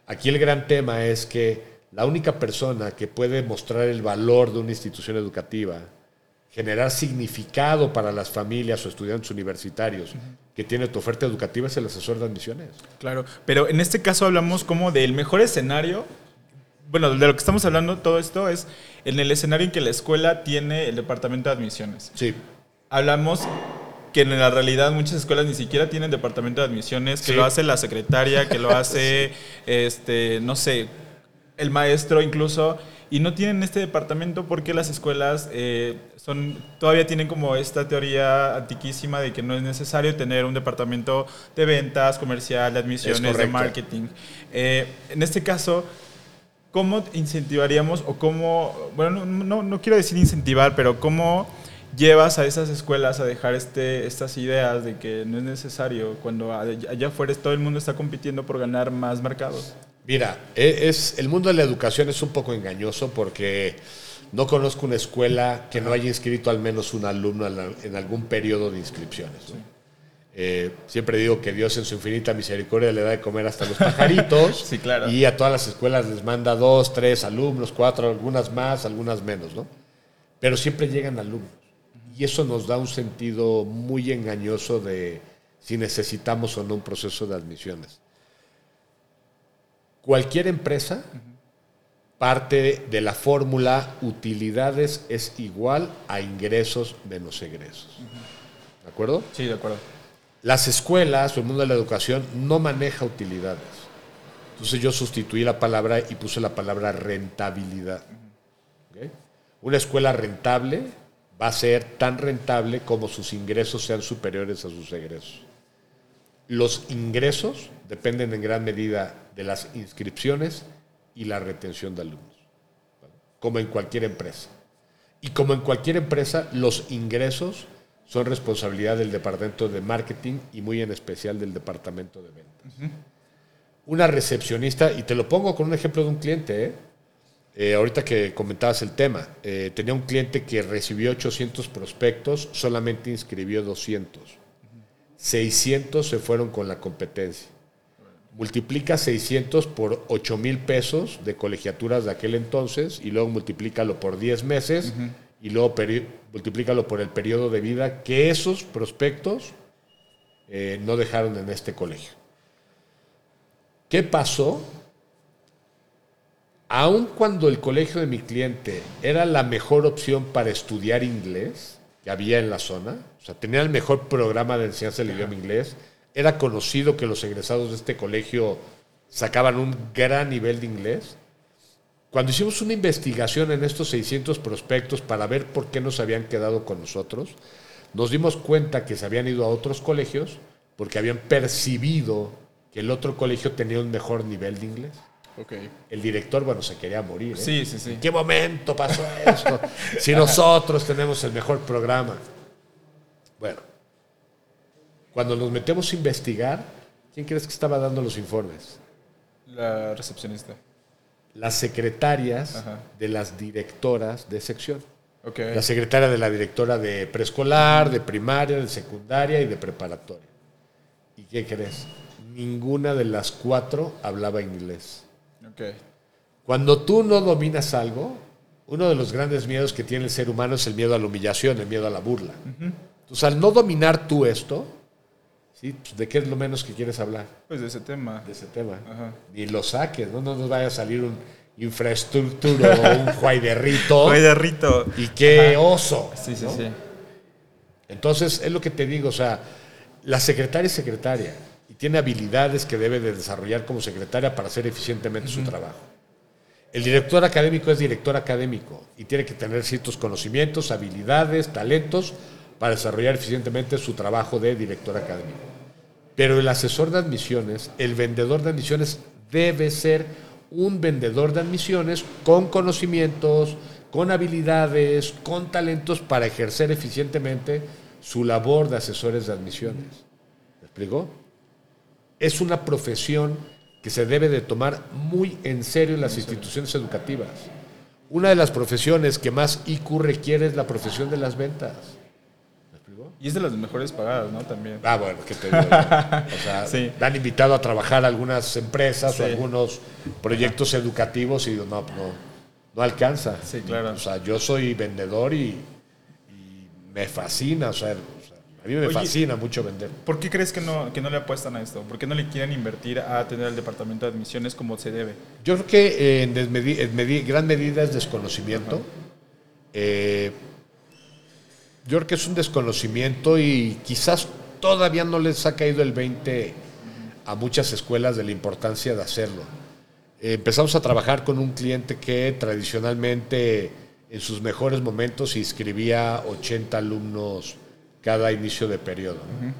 Aquí el gran tema es que la única persona que puede mostrar el valor de una institución educativa, generar significado para las familias o estudiantes universitarios que tiene tu oferta educativa es el asesor de admisiones. Claro, pero en este caso hablamos como del mejor escenario bueno, de lo que estamos hablando, todo esto es en el escenario en que la escuela tiene el departamento de admisiones. Sí. Hablamos que en la realidad muchas escuelas ni siquiera tienen departamento de admisiones, que lo hace la secretaria, que lo hace, este, no sé, el maestro incluso, y no tienen este departamento porque las escuelas eh, son, todavía tienen como esta teoría antiquísima de que no es necesario tener un departamento de ventas, comercial, de admisiones, de marketing. Eh, en este caso, ¿cómo incentivaríamos o cómo, bueno, no, no, quiero decir incentivar, pero cómo llevas a esas escuelas a dejar este, estas ideas de que no es necesario cuando allá afuera todo el mundo está compitiendo por ganar más mercados? Mira, e, es, el mundo de la educación es un poco engañoso porque no conozco una escuela que no haya inscrito al menos un alumno en algún periodo de inscripciones. Eh, siempre digo que Dios en su infinita misericordia le da de comer hasta los pajaritos. sí, claro. Y a todas las escuelas les manda dos, tres alumnos, cuatro, algunas más, algunas menos, ¿no? Pero siempre llegan alumnos. Y eso nos da un sentido muy engañoso de si necesitamos o no un proceso de admisiones. Cualquier empresa parte de la fórmula utilidades es igual a ingresos menos egresos. ¿De acuerdo? Sí, de acuerdo. Las escuelas o el mundo de la educación no maneja utilidades. Entonces yo sustituí la palabra y puse la palabra rentabilidad. Una escuela rentable va a ser tan rentable como sus ingresos sean superiores a sus egresos. Los ingresos dependen en gran medida de las inscripciones y la retención de alumnos, como en cualquier empresa. Y como en cualquier empresa, los ingresos son responsabilidad del departamento de marketing y muy en especial del departamento de ventas. Una recepcionista, y te lo pongo con un ejemplo de un cliente, ¿eh? Eh, ahorita que comentabas el tema, eh, tenía un cliente que recibió 800 prospectos, solamente inscribió 200. 600 se fueron con la competencia. Multiplica 600 por 8 mil pesos de colegiaturas de aquel entonces y luego multiplícalo por 10 meses y luego multiplícalo por el periodo de vida que esos prospectos eh, no dejaron en este colegio. ¿Qué pasó? Aun cuando el colegio de mi cliente era la mejor opción para estudiar inglés que había en la zona, o sea, tenía el mejor programa de enseñanza del idioma inglés, era conocido que los egresados de este colegio sacaban un gran nivel de inglés. Cuando hicimos una investigación en estos 600 prospectos para ver por qué no se habían quedado con nosotros, nos dimos cuenta que se habían ido a otros colegios porque habían percibido que el otro colegio tenía un mejor nivel de inglés. Ok. El director, bueno, se quería morir. ¿eh? Sí, sí, sí. ¿En qué momento pasó esto? si nosotros tenemos el mejor programa. Bueno, cuando nos metemos a investigar, ¿quién crees que estaba dando los informes? La recepcionista. Las secretarias Ajá. de las directoras de sección. Ok. La secretaria de la directora de preescolar, de primaria, de secundaria y de preparatoria. ¿Y qué crees? Ninguna de las cuatro hablaba inglés. Ok. Cuando tú no dominas algo, uno de los grandes miedos que tiene el ser humano es el miedo a la humillación, el miedo a la burla. Entonces, al no dominar tú esto, ¿sí? Pues, ¿de qué es lo menos que quieres hablar? Pues de ese tema. De ese tema. Ajá. Ni lo saques, ¿no? No nos vaya a salir un infraestructura o un juaiderrito. Oye, de Rito. Y qué oso. Sí, sí, ¿no? sí. Entonces, es lo que te digo, o sea, la secretaria es secretaria y tiene habilidades que debe de desarrollar como secretaria para hacer eficientemente su trabajo. El director académico es director académico y tiene que tener ciertos conocimientos, habilidades, talentos para desarrollar eficientemente su trabajo de director académico. Pero el asesor de admisiones, el vendedor de admisiones, debe ser un vendedor de admisiones con conocimientos, con habilidades, con talentos para ejercer eficientemente su labor de asesores de admisiones. ¿Me explico? Es una profesión que se debe de tomar muy en serio en las instituciones educativas. Una de las profesiones que más IQ requiere es la profesión de las ventas. Y es de las mejores pagadas, ¿no? También. Ah, bueno, ¿qué te digo? O sea, Sí. han invitado a trabajar a algunas empresas Sí. o algunos proyectos educativos y no, no, no alcanza. Sí, claro. O sea, yo soy vendedor y, y me fascina, o sea, o sea, a mí me Oye, fascina mucho vender. ¿Por qué crees que no, que no le apuestan a esto? ¿Por qué no le quieren invertir a tener el departamento de admisiones como se debe? Yo creo que eh, en, desmedi- en medi- gran medida es desconocimiento. Eh, yo creo que es un desconocimiento y quizás todavía no les ha caído el 20 a muchas escuelas de la importancia de hacerlo. Empezamos a trabajar con un cliente que tradicionalmente en sus mejores momentos inscribía 80 alumnos cada inicio de periodo. ¿no?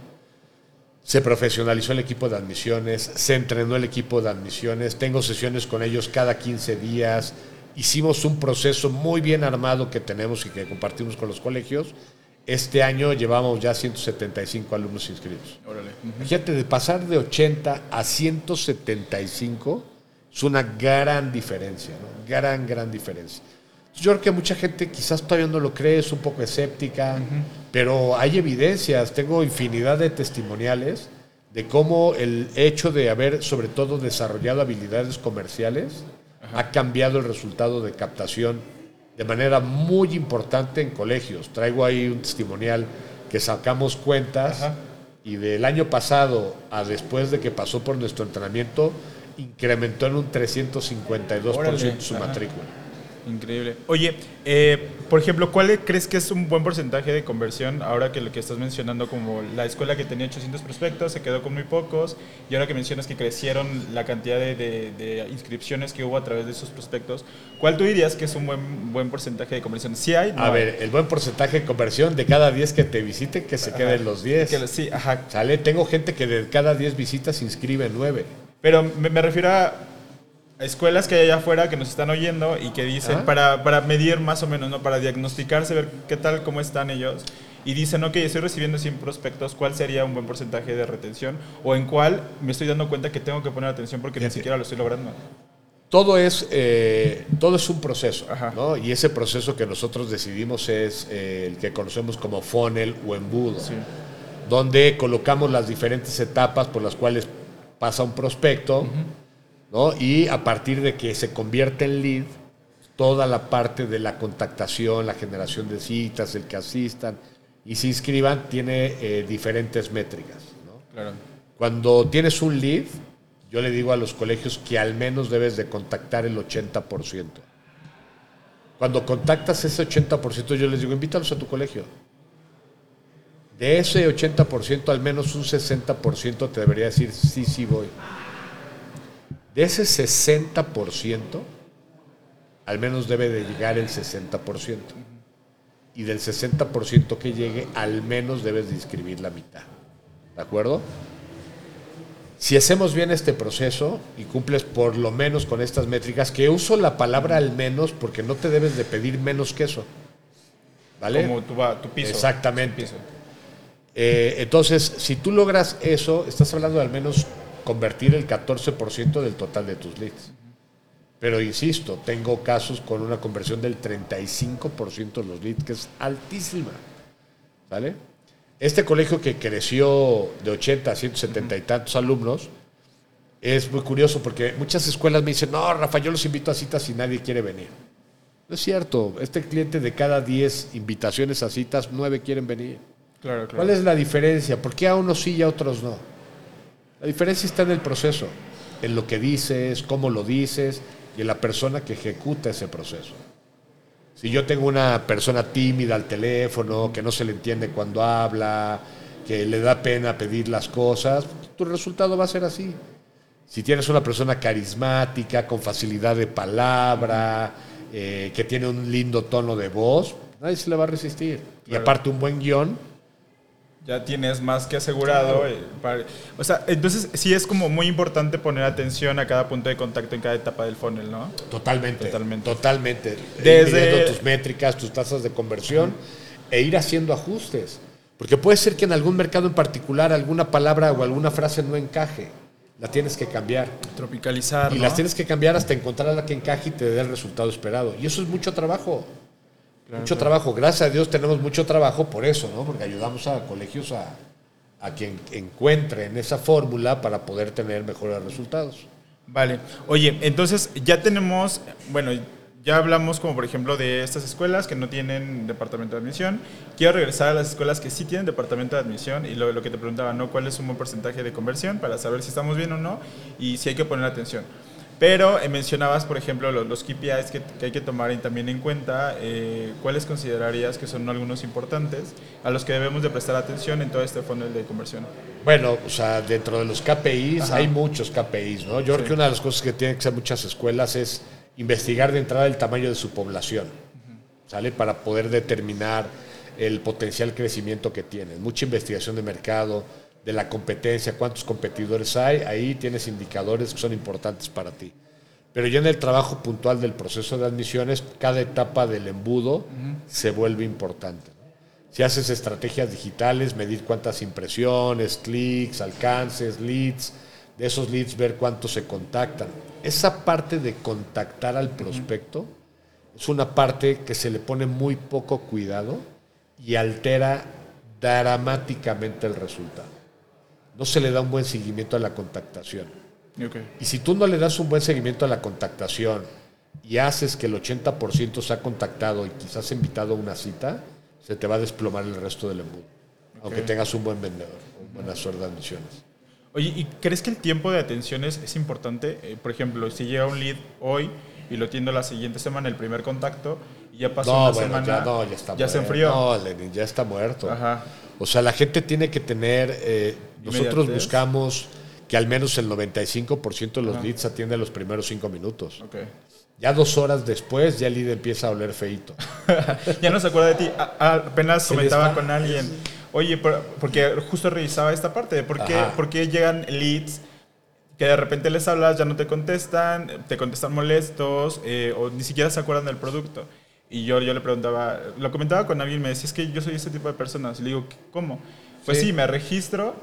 Se profesionalizó el equipo de admisiones, se entrenó el equipo de admisiones, tengo sesiones con ellos cada 15 días, hicimos un proceso muy bien armado que tenemos y que compartimos con los colegios. Este año llevamos ya 175 alumnos inscritos. Órale. Fíjate, de pasar de 80 a 175 es una gran diferencia, ¿no? Gran, gran diferencia. Yo creo que mucha gente quizás todavía no lo cree, es un poco escéptica, pero hay evidencias, tengo infinidad de testimoniales de cómo el hecho de haber sobre todo desarrollado habilidades comerciales ha cambiado el resultado de captación de manera muy importante en colegios. Traigo ahí un testimonial que sacamos cuentas Ajá. y del año pasado a después de que pasó por nuestro entrenamiento incrementó en un 352% Órale, su ajá. matrícula. Increíble. Oye, eh, por ejemplo, ¿cuál crees que es un buen porcentaje de conversión ahora que lo que estás mencionando como la escuela que tenía 800 prospectos se quedó con muy pocos y ahora que mencionas que crecieron la cantidad de, de- de inscripciones que hubo a través de esos prospectos, ¿cuál tú dirías que es un buen, buen porcentaje de conversión? ¿Sí hay? No A hay. ver, el buen porcentaje de conversión de cada 10 que te visiten, que se Ajá. queden los 10. Que sí, ajá. ¿Sale? Tengo gente que de cada 10 visitas inscribe 9. Pero me, me refiero a escuelas que hay allá afuera que nos están oyendo y que dicen, Ah. para, para medir más o menos, ¿no? para diagnosticarse, ver qué tal, cómo están ellos, y dicen, ok, estoy recibiendo 100 prospectos, ¿cuál sería un buen porcentaje de retención? ¿O en cuál me estoy dando cuenta que tengo que poner atención porque ni siquiera lo estoy logrando? todo es, eh, todo es un proceso. ¿no? Y ese proceso que nosotros decidimos es eh, el que conocemos como funnel o embudo, Sí. donde colocamos las diferentes etapas por las cuales pasa un prospecto, ¿no? Y a partir de que se convierte en lead, toda la parte de la contactación, la generación de citas, el que asistan y se inscriban, tiene eh, diferentes métricas, ¿no? Claro. Cuando tienes un lead, yo le digo a los colegios que al menos debes de contactar el 80%. Cuando contactas ese 80%, yo les digo, invítalos a tu colegio. De ese 80%, al menos un 60% te debería decir, sí, sí voy. De ese 60%, al menos debe de llegar el 60%. Y del 60% que llegue, al menos debes de inscribir la mitad. ¿De acuerdo? Si hacemos bien este proceso y cumples por lo menos con estas métricas, que uso la palabra al menos porque no te debes de pedir menos que eso. ¿Vale? Como tu, tu piso. Exactamente. Piso. Eh, entonces, si tú logras eso, estás hablando de al menos convertir el 14% del total de tus leads. Pero insisto, tengo casos con una conversión del 35% de los leads, que es altísima. ¿Vale? Este colegio que creció de 80 a 170 y tantos alumnos, es muy curioso porque muchas escuelas me dicen, no, Rafa, yo los invito a citas y nadie quiere venir. No es cierto, este cliente de cada 10 invitaciones a citas, 9 quieren venir. Claro, claro. ¿Cuál es la diferencia? ¿Por qué a unos sí y a otros no? La diferencia está en el proceso, en lo que dices, cómo lo dices y en la persona que ejecuta ese proceso. Si yo tengo una persona tímida al teléfono, que no se le entiende cuando habla, que le da pena pedir las cosas, tu resultado va a ser así. Si tienes una persona carismática, con facilidad de palabra, eh, que tiene un lindo tono de voz, nadie se le va a resistir. Y aparte un buen guion, Ya tienes más que asegurado. eh, para- o sea, entonces sí es como muy importante poner atención a cada punto de contacto en cada etapa del funnel, ¿no? Totalmente. Totalmente. Totalmente. Desde- tus métricas, tus tasas de conversión e ir haciendo ajustes. Porque puede ser que en algún mercado en particular alguna palabra o alguna frase no encaje. La tienes que cambiar. Tropicalizar. Y ¿no? las tienes que cambiar hasta encontrar la que encaje y te dé el resultado esperado. Y eso es mucho trabajo. Mucho trabajo. Gracias a Dios tenemos mucho trabajo por eso, ¿no? Porque ayudamos a colegios a, a que en- encuentren esa fórmula para poder tener mejores resultados. Vale. Oye, entonces ya tenemos, bueno, ya hablamos como por ejemplo de estas escuelas que no tienen departamento de admisión. Quiero regresar a las escuelas que sí tienen departamento de admisión y lo, lo que te preguntaba, ¿no? ¿Cuál es un buen porcentaje de conversión para saber si estamos bien o no y si hay que poner atención? Pero eh, mencionabas, por ejemplo, los, los KPIs que, que hay que tomar en- también en cuenta. eh, ¿Cuáles considerarías que son algunos importantes a los que debemos de prestar atención en todo este funnel de conversión? Bueno, o sea, dentro de los KPIs Ajá. hay muchos KPIs, ¿no? Yo creo que una de las cosas que tienen que hacer muchas escuelas es investigar de entrada el tamaño de su población, ¿sale? Para poder determinar el potencial crecimiento que tienen. Mucha investigación de mercado, de la competencia, cuántos competidores hay, ahí tienes indicadores que son importantes para ti. Pero ya en el trabajo puntual del proceso de admisiones, cada etapa del embudo se vuelve importante. Si haces estrategias digitales, medir cuántas impresiones, clics, alcances, leads, de esos leads ver cuántos se contactan. Esa parte de contactar al prospecto es una parte que se le pone muy poco cuidado y altera dramáticamente el resultado. No se le da un buen seguimiento a la contactación. Y si tú no le das un buen seguimiento a la contactación y haces que el 80% se ha contactado y quizás invitado a una cita, se te va a desplomar el resto del embudo. Aunque tengas un buen vendedor, una buena suerte de admisiones. Oye, ¿y crees que el tiempo de atención es, es importante? Eh, por ejemplo, si llega un lead hoy y lo atiendo la siguiente semana, el primer contacto, y ya pasó No, una bueno, semana, ya, no, ya está ya se enfrió. No, Lenin, ya está muerto. Ajá. O sea, la gente tiene que tener. eh, nosotros buscamos que al menos el 95% de los Ajá. leads atiende los primeros cinco minutos. Ok. Ya dos horas después, ya el lead empieza a oler feito. ya no se acuerda de ti. A- apenas comentaba con alguien, oye, por- porque justo revisaba esta parte por qué, por qué llegan leads que de repente les hablas, ya no te contestan, te contestan molestos eh, o ni siquiera se acuerdan del producto. Y yo, yo le preguntaba, lo comentaba con alguien, me decía, es que yo soy ese tipo de personas. Y le digo, ¿cómo? Pues Sí. sí, me registro,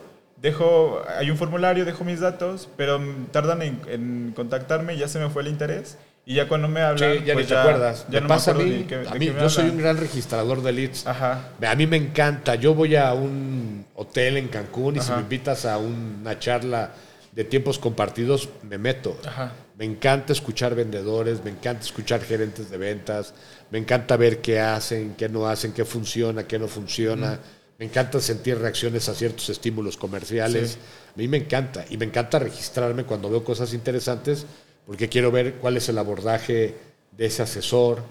dejo, hay un formulario, dejo mis datos, pero tardan en, en contactarme, ya se me fue el interés. Y ya cuando me hablan, Sí, ya pues ni te acuerdas. ya me no pasa a mí. de a mí yo soy un gran registrador de leads. Ajá. A mí me encanta. Yo voy a un hotel en Cancún y si me invitas a una charla de tiempos compartidos, me meto. Ajá. Me encanta escuchar vendedores, me encanta escuchar gerentes de ventas, me encanta ver qué hacen, qué no hacen, qué funciona, qué no funciona. Me encanta sentir reacciones a ciertos estímulos comerciales. Sí. A mí me encanta. Y me encanta registrarme cuando veo cosas interesantes porque quiero ver cuál es el abordaje de ese asesor,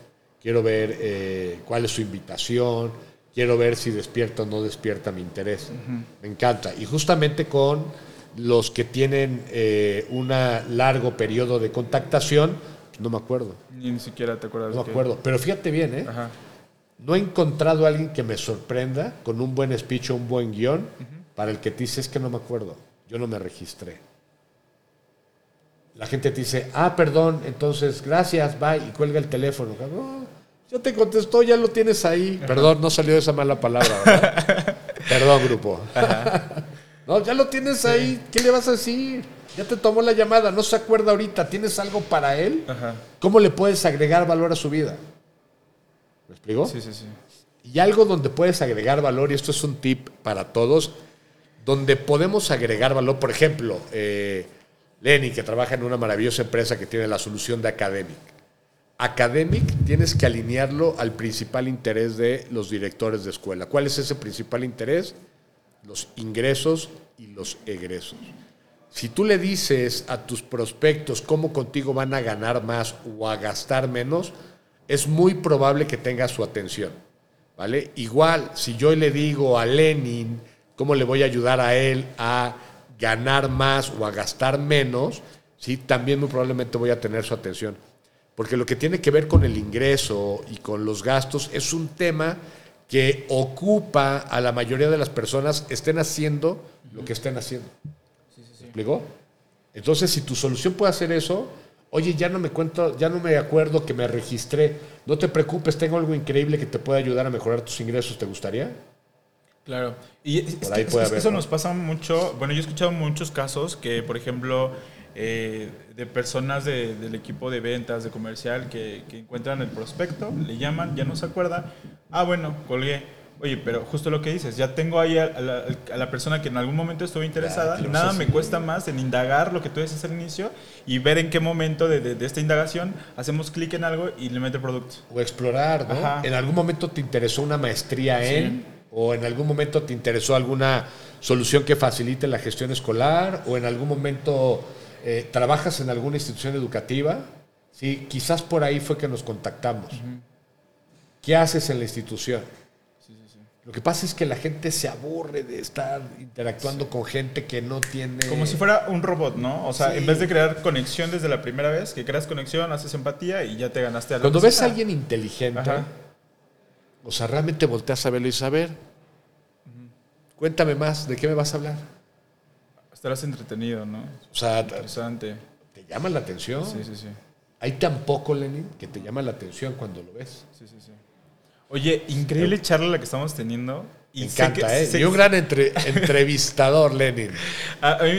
quiero ver eh, cuál es su invitación, quiero ver si despierta o no despierta mi interés. Me encanta. Y justamente con los que tienen eh, un largo periodo de contactación, no me acuerdo. Ni siquiera te acuerdas. No me que- acuerdo. Pero fíjate bien, ¿eh? Ajá. No he encontrado a alguien que me sorprenda con un buen speech o un buen guion para el que te dice, es que no me acuerdo, yo no me registré. La gente te dice, ah, perdón, entonces gracias, bye, y cuelga el teléfono. No, ya te contestó, ya lo tienes ahí. Perdón, no salió esa mala palabra, ¿verdad? perdón, grupo. no, ya lo tienes ahí, ¿qué le vas a decir? Ya te tomó la llamada, no se acuerda ahorita, ¿tienes algo para él? Ajá. ¿Cómo le puedes agregar valor a su vida? ¿Me explico? Sí, sí, sí. Y algo donde puedes agregar valor, y esto es un tip para todos, donde podemos agregar valor, por ejemplo, eh, Lenny, que trabaja en una maravillosa empresa que tiene la solución de Academic. Academic tienes que alinearlo al principal interés de los directores de escuela. ¿Cuál es ese principal interés? Los ingresos y los egresos. Si tú le dices a tus prospectos cómo contigo van a ganar más o a gastar menos, es muy probable que tenga su atención. ¿Vale? Igual, si yo le digo a Lenin cómo le voy a ayudar a él a ganar más o a gastar menos, ¿sí? también muy probablemente voy a tener su atención. Porque lo que tiene que ver con el ingreso y con los gastos es un tema que ocupa a la mayoría de las personas, estén haciendo lo que estén haciendo. ¿Me explicó? Entonces, si tu solución puede hacer eso, oye, ya no me cuento, ya no me acuerdo que me registré. No te preocupes, tengo algo increíble que te puede ayudar a mejorar tus ingresos. ¿Te gustaría? Claro. Y es- Por es ahí que haber, eso ¿no? nos pasa mucho. Bueno, yo he escuchado muchos casos que, por ejemplo, eh, de personas de- del equipo de ventas, de comercial, que, que encuentran el prospecto, le llaman, ya no se acuerda. Ah, bueno, colgué. Oye, pero justo lo que dices, ya tengo ahí a, a la, a la persona que en algún momento estuvo interesada. claro, Nada me cuesta más en indagar lo que tú dices al inicio y ver en qué momento de, de- de esta indagación hacemos clic en algo y le mete el producto. O explorar, ¿no? Ajá. En algún momento te interesó una maestría Sí. en, o en algún momento te interesó alguna solución que facilite la gestión escolar, o en algún momento eh, trabajas en alguna institución educativa. Sí, quizás por ahí fue que nos contactamos. ¿Qué haces en la institución? Lo que pasa es que la gente se aburre de estar interactuando con gente que no tiene... Como si fuera un robot, ¿no? O sea, Sí. en vez de crear conexión desde la primera vez, que creas conexión, haces empatía y ya te ganaste algo. Cuando ves a alguien inteligente, Ajá. o sea, realmente volteas a verlo y dices, a ver, cuéntame más, ¿de qué me vas a hablar? Estarás entretenido, ¿no? O sea, Interesante. ¿te llama la atención? Sí, sí, sí. Hay tan poco, Lenin, que te llama la atención cuando lo ves. Sí, sí, sí. Oye, increíble charla la que estamos teniendo. Y Me encanta, que- ¿eh? sé- Y un gran entre- entrevistador, Lenin.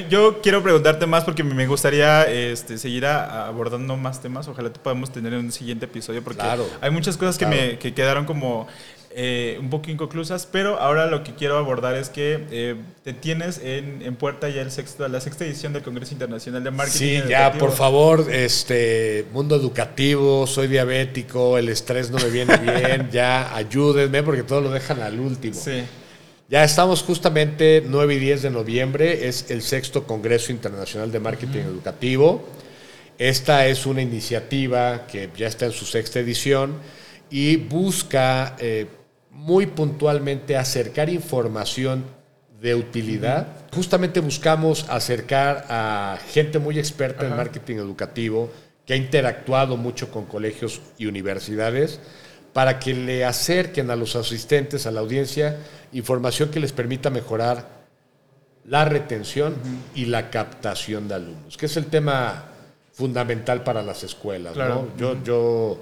Yo quiero preguntarte más porque me gustaría este, seguir a- abordando más temas. Ojalá te podamos tener en un siguiente episodio porque Claro. hay muchas cosas que, me, que quedaron como eh, un poco inconclusas, pero ahora lo que quiero abordar es que eh, te tienes en, en puerta ya el sexto, la sexta edición del Congreso Internacional de Marketing. Sí, ya, por favor, este mundo educativo, soy diabético, el estrés no me viene bien, ya ayúdenme porque todo lo dejan al último. Sí. Ya estamos justamente 9 y 10 de noviembre, es el sexto Congreso Internacional de Marketing Educativo. Esta es una iniciativa que ya está en su sexta edición y busca eh, muy puntualmente acercar información de utilidad. Justamente buscamos acercar a gente muy experta en marketing educativo que ha interactuado mucho con colegios y universidades para que le acerquen a los asistentes, a la audiencia, información que les permita mejorar la retención y la captación de alumnos, que es el tema fundamental para las escuelas. Claro. ¿no? Yo, yo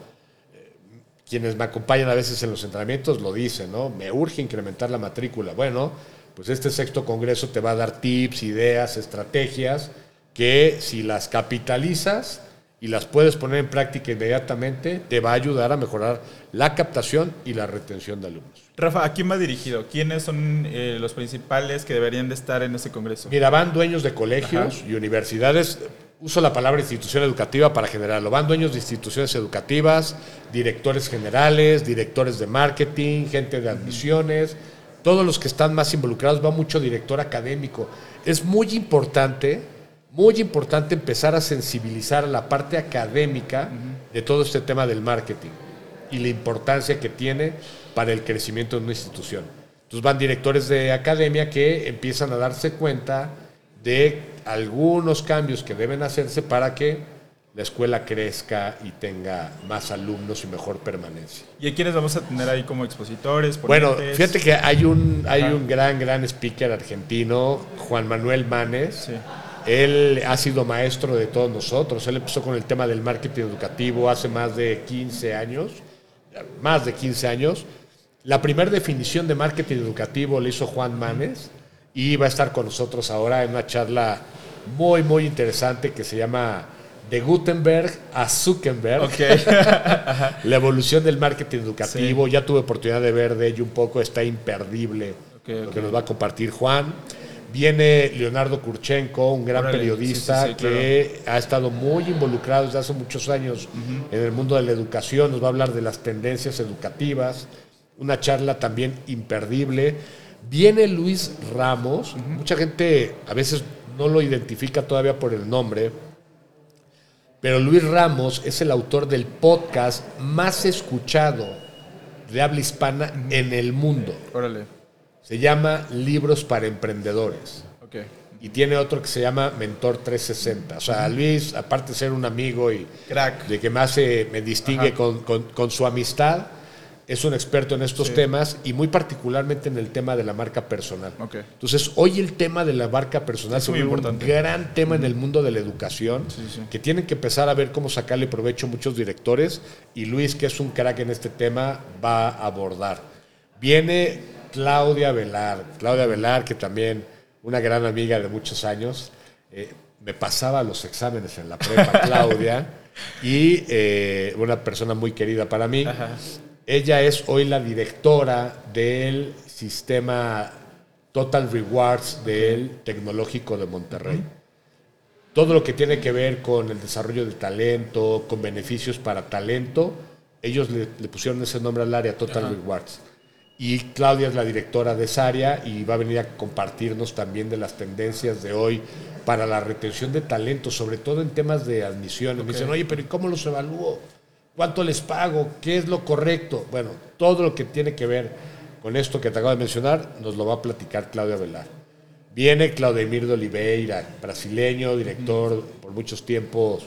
quienes me acompañan a veces en los entrenamientos lo dicen, ¿no? Me urge incrementar la matrícula. Bueno, pues este sexto congreso te va a dar tips, ideas, estrategias que si las capitalizas y las puedes poner en práctica inmediatamente, te va a ayudar a mejorar la captación y la retención de alumnos. Rafa, ¿a quién va dirigido? ¿Quiénes son eh, los principales que deberían de estar en ese congreso? Mira, van dueños de colegios y universidades. Uso la palabra institución educativa para generarlo. Van dueños de instituciones educativas, directores generales, directores de marketing, gente de admisiones, todos los que están más involucrados. Va mucho director académico. Es muy importante, muy importante empezar a sensibilizar a la parte académica de todo este tema del marketing y la importancia que tiene para el crecimiento de una institución. Entonces van directores de academia que empiezan a darse cuenta de algunos cambios que deben hacerse para que la escuela crezca y tenga más alumnos y mejor permanencia. ¿Y a quiénes vamos a tener ahí como expositores? Bueno, fíjate que hay un, hay un gran, gran speaker argentino, Juan Manuel Manes. Él ha sido maestro de todos nosotros. Él empezó con el tema del marketing educativo hace más de 15 años, más de 15 años. La primera definición de marketing educativo le hizo Juan Manes y va a estar con nosotros ahora en una charla muy, muy interesante que se llama De Gutenberg a Zuckerberg. la evolución del marketing educativo. Ya tuve oportunidad de ver de ello un poco, está imperdible lo que nos va a compartir Juan. Viene Leonardo Kurchenko, un gran periodista que ha estado muy involucrado desde hace muchos años en el mundo de la educación. Nos va a hablar de las tendencias educativas. Una charla también imperdible. Viene Luis Ramos. Mucha gente a veces no lo identifica todavía por el nombre. Pero Luis Ramos es el autor del podcast más escuchado de habla hispana en el mundo. Órale. Se llama Libros para Emprendedores. Okay. Y tiene otro que se llama Mentor 360. O sea, Luis, aparte de ser un amigo y Crack. de que más me distingue con, con, su amistad, es un experto en estos temas y muy particularmente en el tema de la marca personal. Okay. Entonces, hoy el tema de la marca personal es un gran tema en el mundo de la educación que tienen que empezar a ver cómo sacarle provecho muchos directores y Luis, que es un crack en este tema, va a abordar. Viene Claudia Velar. Claudia Velar, que también una gran amiga de muchos años, eh, me pasaba los exámenes en la prepa, Claudia, y eh, una persona muy querida para mí. Ella es hoy la directora del sistema Total Rewards del Tecnológico de Monterrey. Todo lo que tiene que ver con el desarrollo de talento, con beneficios para talento, ellos le, pusieron ese nombre al área Total Rewards. Y Claudia es la directora de esa área y va a venir a compartirnos también de las tendencias de hoy para la retención de talento, sobre todo en temas de admisión. Me dicen, oye, pero ¿y cómo los evalúo? ¿Cuánto les pago? ¿Qué es lo correcto? Bueno, todo lo que tiene que ver con esto que te acabo de mencionar nos lo va a platicar Claudia Velar. Viene Claudemir de Oliveira, brasileño, director por muchos tiempos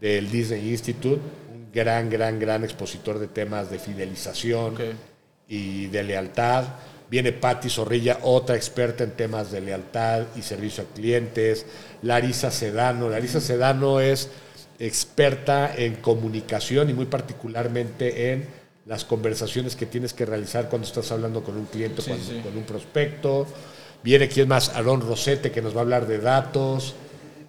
del Disney Institute, un gran, gran, gran expositor de temas de fidelización y de lealtad. Viene Patti Zorrilla, otra experta en temas de lealtad y servicio a clientes. Larisa Sedano. Larisa Sedano es experta en comunicación y muy particularmente en las conversaciones que tienes que realizar cuando estás hablando con un cliente, con un prospecto. Viene quién más, Aaron Rosete, que nos va a hablar de datos.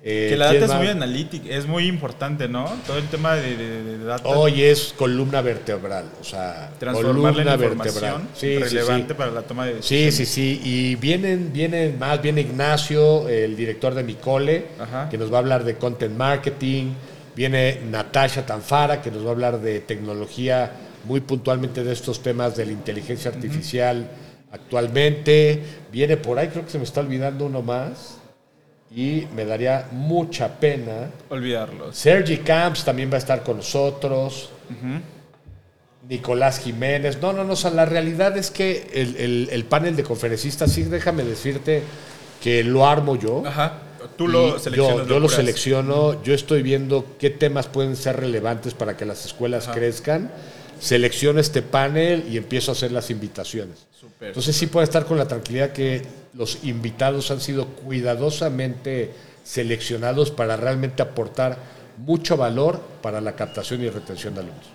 Eh, que la data es muy analítica, es muy importante, ¿no? Todo el tema de, de, data. Hoy es columna vertebral, o sea, columna vertebral. Sí, relevante para la toma de decisiones. Sí, sí, sí. Y vienen, vienen más, viene Ignacio, el director de Micole, que nos va a hablar de content marketing. Viene Natasha Tanfara, que nos va a hablar de tecnología, muy puntualmente de estos temas de la inteligencia artificial actualmente. Viene por ahí, creo que se me está olvidando uno más y me daría mucha pena olvidarlos. Sergi Camps también va a estar con nosotros. Nicolás Jiménez. No, no, no. la realidad es que el, panel de conferencistas, sí, déjame decirte que lo armo yo. Ajá. Tú lo seleccionas. Yo, lo selecciono. Yo estoy viendo qué temas pueden ser relevantes para que las escuelas crezcan. Selecciono este panel y empiezo a hacer las invitaciones. Entonces sí puede estar con la tranquilidad que los invitados han sido cuidadosamente seleccionados para realmente aportar mucho valor para la captación y retención de alumnos.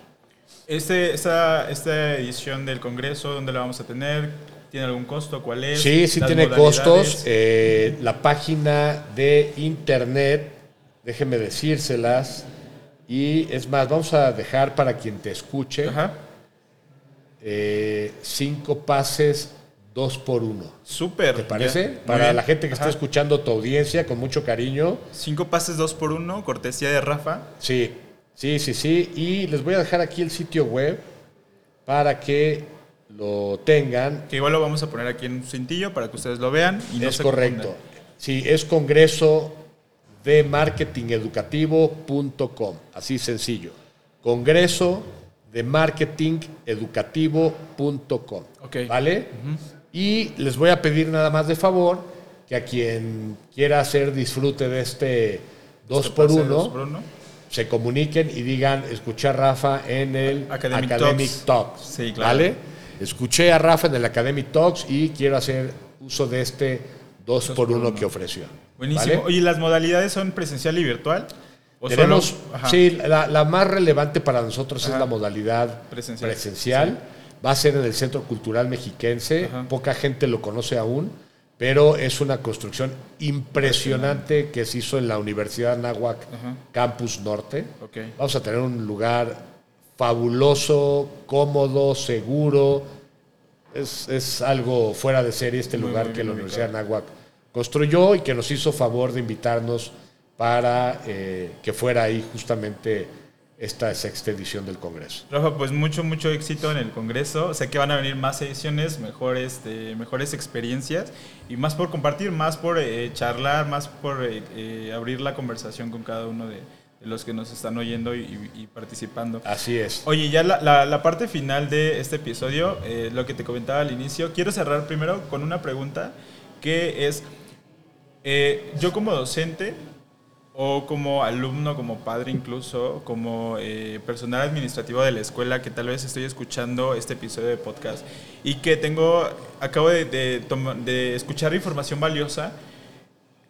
Este, esta, esta edición del Congreso, ¿dónde la vamos a tener? ¿Tiene algún costo? ¿Cuál es? Sí, sí tiene modalidades. costos. Eh, la página de internet, déjenme decírselas. Y es más, vamos a dejar para quien te escuche Ajá. eh, cinco pases, dos por uno. Súper. ¿Te parece? Para bien. la gente que está escuchando tu audiencia con mucho cariño. Cinco pases, dos por uno, cortesía de Rafa. Sí, sí, sí, sí. Y les voy a dejar aquí el sitio web para que lo tengan. Que igual lo vamos a poner aquí en un cintillo para que ustedes lo vean. Y no es se correcto. confundan. Sí, es congreso de marketingeducativo.com. Así sencillo. Congreso de marketingeducativo.com. Ok. ¿Vale? Y les voy a pedir nada más de favor que a quien quiera hacer disfrute de este 2 Este por pase de 1 dos por uno. se comuniquen y digan, escuché a Rafa en el Academic Academic, Talks. Talks. Sí, claro. ¿Vale? Escuché a Rafa en el Academic Talks y quiero hacer uso de este 2 por 1 que ofreció. Buenísimo. ¿Vale? Oye, ¿las modalidades son presencial y virtual? ¿O Tenemos, solo- sí, la, la más relevante para nosotros Ajá. es la modalidad Presencial. presencial. Va a ser en el Centro Cultural Mexiquense. Ajá. Poca gente lo conoce aún, pero es una construcción impresionante que se hizo en la Universidad Nahuac Ajá. Campus Norte. Ok. Vamos a tener un lugar fabuloso, cómodo, seguro. Es, es algo fuera de serie este Muy, lugar muy que bien la Universidad ubicado. Nahuac construyó y que nos hizo favor de invitarnos para eh, que fuera ahí justamente esta sexta edición del Congreso. Rafa, pues mucho, mucho éxito en el Congreso. Sé que van a venir más ediciones, mejores, este, mejores experiencias y más por compartir, más por eh, charlar, más por eh, abrir la conversación con cada uno de, de los que nos están oyendo y, y- participando. Así es. Oye, ya la, la- la parte final de este episodio, eh, lo que te comentaba al inicio, quiero cerrar primero con una pregunta que es, eh, yo como docente o como alumno, como padre incluso, como eh, personal administrativo de la escuela que tal vez estoy escuchando este episodio de podcast y que tengo, acabo de, de de escuchar información valiosa,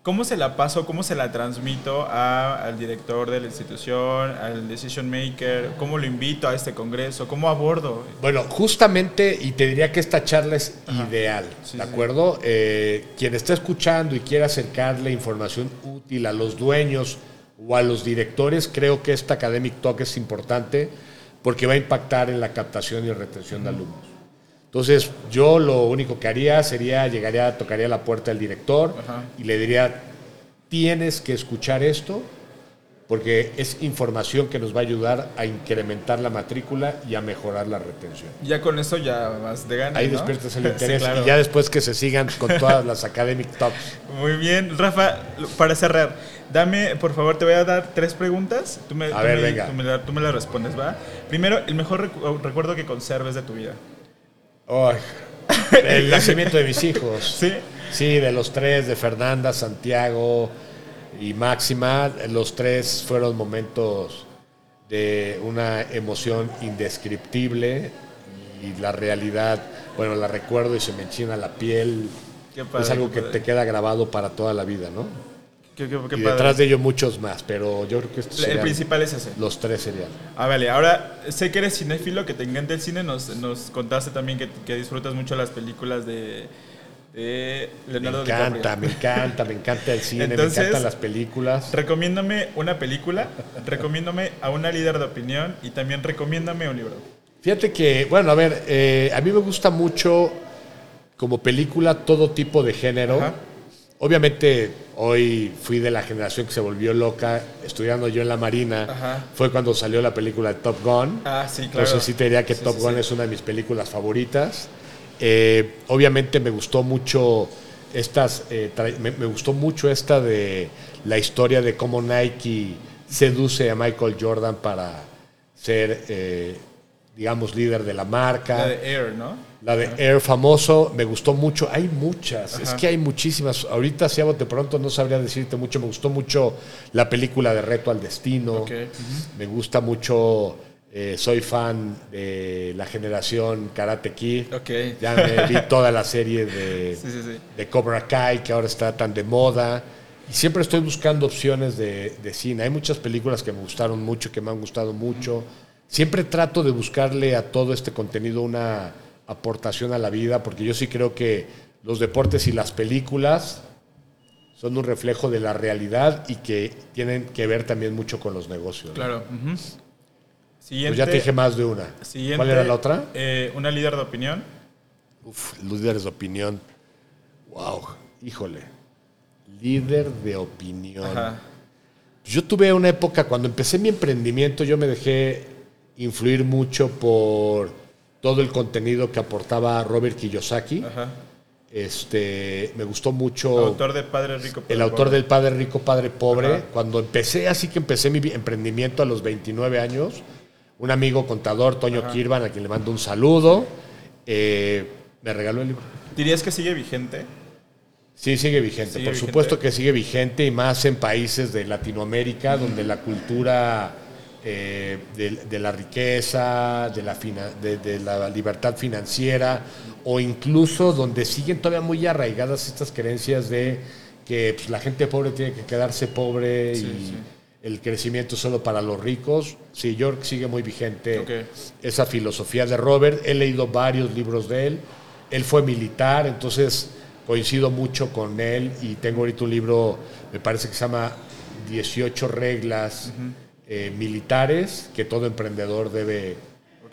¿Cómo se la paso, cómo se la transmito a- al director de la institución, al decision maker? ¿Cómo lo invito a este congreso? ¿Cómo abordo? Bueno, justamente, y te diría que esta charla es Ajá. ideal, Sí, ¿de sí. acuerdo? Eh, quien está escuchando y quiere acercarle información útil a los dueños o a los directores, creo que esta Academic Talk es importante porque va a impactar en la captación y retención de alumnos. Entonces, yo lo único que haría sería, llegaría, tocaría la puerta del director Ajá. y le diría, tienes que escuchar esto porque es información que nos va a ayudar a incrementar la matrícula y a mejorar la retención. Ya con eso ya vas de gana. Ahí ¿no? despiertas el Sí, interés claro. y ya después que se sigan con todas las Academic Talks. Muy bien, Rafa, para cerrar, dame, por favor, te voy a dar tres preguntas. Tú me, A tú ver, me- venga. Tú me, tú me las respondes, ¿va? Primero, el mejor recu- recuerdo que conserves de tu vida. El nacimiento de mis hijos. ¿Sí? Sí, de los tres, de Fernanda, Santiago y Máxima, los tres fueron momentos de una emoción indescriptible y la realidad, bueno, la recuerdo y se me enchina la piel. Padre, es algo que te queda grabado para toda la vida, ¿no? Qué, qué- qué y padre. detrás de ello muchos más, pero yo creo que estos El principal es ese. los tres serían. Ah, vale. Ahora, sé que eres cinéfilo, que te encanta el cine. Nos, nos contaste también que, que disfrutas mucho las películas de, de Me Leonardo encanta, DiCaprio. me encanta, me encanta el cine, Entonces, me encantan las películas. Recomiéndame una película, recomiéndame a una líder de opinión y también recomiéndame un libro. Fíjate que, bueno, a ver, eh, a mí me gusta mucho como película todo tipo de género. Ajá. Obviamente hoy fui de la generación que se volvió loca estudiando yo en la Marina. Ajá. Fue cuando salió la película de Top Gun. Ah, sí, claro. Entonces sí te diría que Sí, Top sí, Gun sí. es una de mis películas favoritas. Eh, obviamente me gustó mucho estas, eh, me gustó mucho esta de la historia de cómo Nike seduce a Michael Jordan para ser, eh, digamos, líder de la marca. La de Air, ¿no? La de Air famoso, me gustó mucho. Hay muchas, es que hay muchísimas. Ahorita, si bote pronto, no sabría decirte mucho. Me gustó mucho la película de Reto al Destino. Me gusta mucho, eh, soy fan de la generación Karate Kid. Ya me vi toda la serie de, Sí, sí, sí. de Cobra Kai, que ahora está tan de moda. Y siempre estoy buscando opciones de, de cine. Hay muchas películas que me gustaron mucho, que me han gustado mucho. Siempre trato de buscarle a todo este contenido una aportación a la vida, porque yo sí creo que los deportes y las películas son un reflejo de la realidad y que tienen que ver también mucho con los negocios. ¿no? Claro. ujú. Pues ya te dije más de una. ¿Cuál era la otra? eh, una líder de opinión. Uf, líderes de opinión. Wow, híjole. Líder de opinión. Ajá. Yo tuve una época, cuando empecé mi emprendimiento, yo me dejé influir mucho por todo el contenido que aportaba Robert Kiyosaki. Ajá. Este, me gustó mucho Autor de Padre Rico. el Padre autor Pobre. del Padre Rico, Padre Pobre. Ajá. Cuando empecé, así que empecé mi emprendimiento a los 29 años, un amigo contador, Toño Ajá. Kirvan, a quien le mando un saludo, eh, me regaló el libro. ¿Dirías que sigue vigente? Sí, sigue vigente. Sigue Por vigente. supuesto que sigue vigente y más en países de Latinoamérica donde la cultura eh, de, de la riqueza, de la, fina- de, de la libertad financiera o incluso donde siguen todavía muy arraigadas estas creencias de que pues, la gente pobre tiene que quedarse pobre Sí, y sí. el crecimiento solo para los ricos. Sí, yo creo que sigue muy vigente esa filosofía de Robert. He leído varios libros de él. Él fue militar, entonces coincido mucho con él y tengo ahorita un libro, me parece que se llama 18 reglas eh, militares que todo emprendedor debe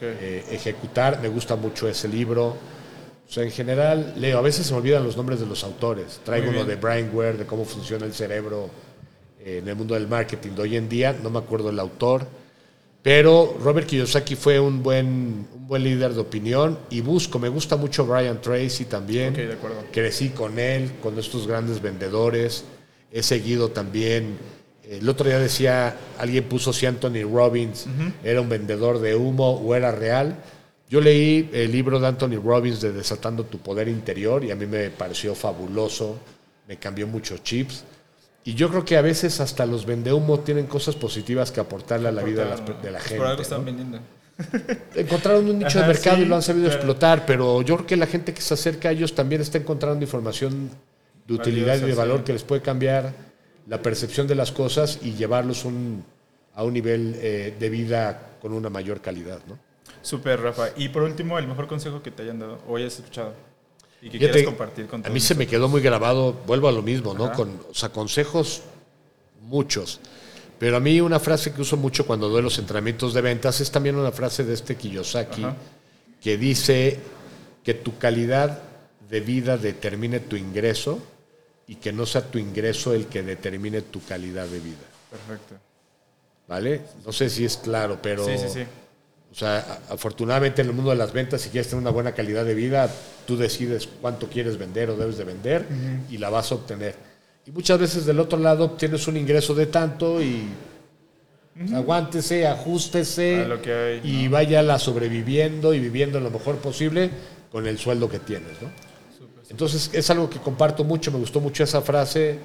eh, ejecutar. Me gusta mucho ese libro. O sea, en general leo. A veces se me olvidan los nombres de los autores. Traigo uno de Brian Ware, de cómo funciona el cerebro eh, en el mundo del marketing de hoy en día. No me acuerdo el autor. Pero Robert Kiyosaki fue un buen, un buen líder de opinión y busco, me gusta mucho Brian Tracy también. De acuerdo. Crecí con él, con estos grandes vendedores. He seguido también. El otro día decía, alguien puso si Anthony Robbins era un vendedor de humo o era real. Yo leí el libro de Anthony Robbins de Desatando tu Poder Interior y a mí me pareció fabuloso, me cambió muchos chips. Y yo creo que a veces hasta los vendehumo tienen cosas positivas que aportarle a la vida de, las per- de la gente. Por algo ¿no? están vendiendo. Encontraron un nicho Ajá, de mercado sí, y lo han sabido explotar, pero yo creo que la gente que se acerca a ellos también está encontrando información de utilidad y de valor sí. que les puede cambiar la percepción de las cosas y llevarlos un- a un nivel eh, de vida con una mayor calidad. ¿no? Súper, Rafa. Y por último, el mejor consejo que te hayan dado o hayas escuchado y que Fíjate, quieras compartir con a todos mí se me quedó muy grabado, vuelvo a lo mismo, ¿no? Ajá. Con, o sea, consejos muchos. Pero a mí una frase que uso mucho cuando doy los entrenamientos de ventas es también una frase de este Kiyosaki Ajá. que dice que tu calidad de vida determine tu ingreso y que no sea tu ingreso el que determine tu calidad de vida. Perfecto. ¿Vale? No sé si es claro, pero... Sí, sí, sí. O sea, afortunadamente en el mundo de las ventas, si quieres tener una buena calidad de vida, tú decides cuánto quieres vender o debes de vender y la vas a obtener. Y muchas veces del otro lado tienes un ingreso de tanto y aguántese, ajustese A lo que hay, y váyala sobreviviendo y viviendo lo mejor posible con el sueldo que tienes. ¿no? Entonces es algo que comparto mucho, me gustó mucho esa frase.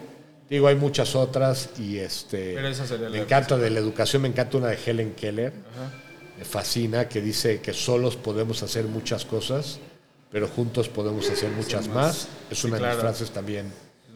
Digo, hay muchas otras y este Pero esa sería me la encanta de la educación, me encanta una de Helen Keller Ajá. me fascina, que dice que solos podemos hacer muchas cosas, pero juntos podemos hacer muchas más. Es Sí, una de mis frases también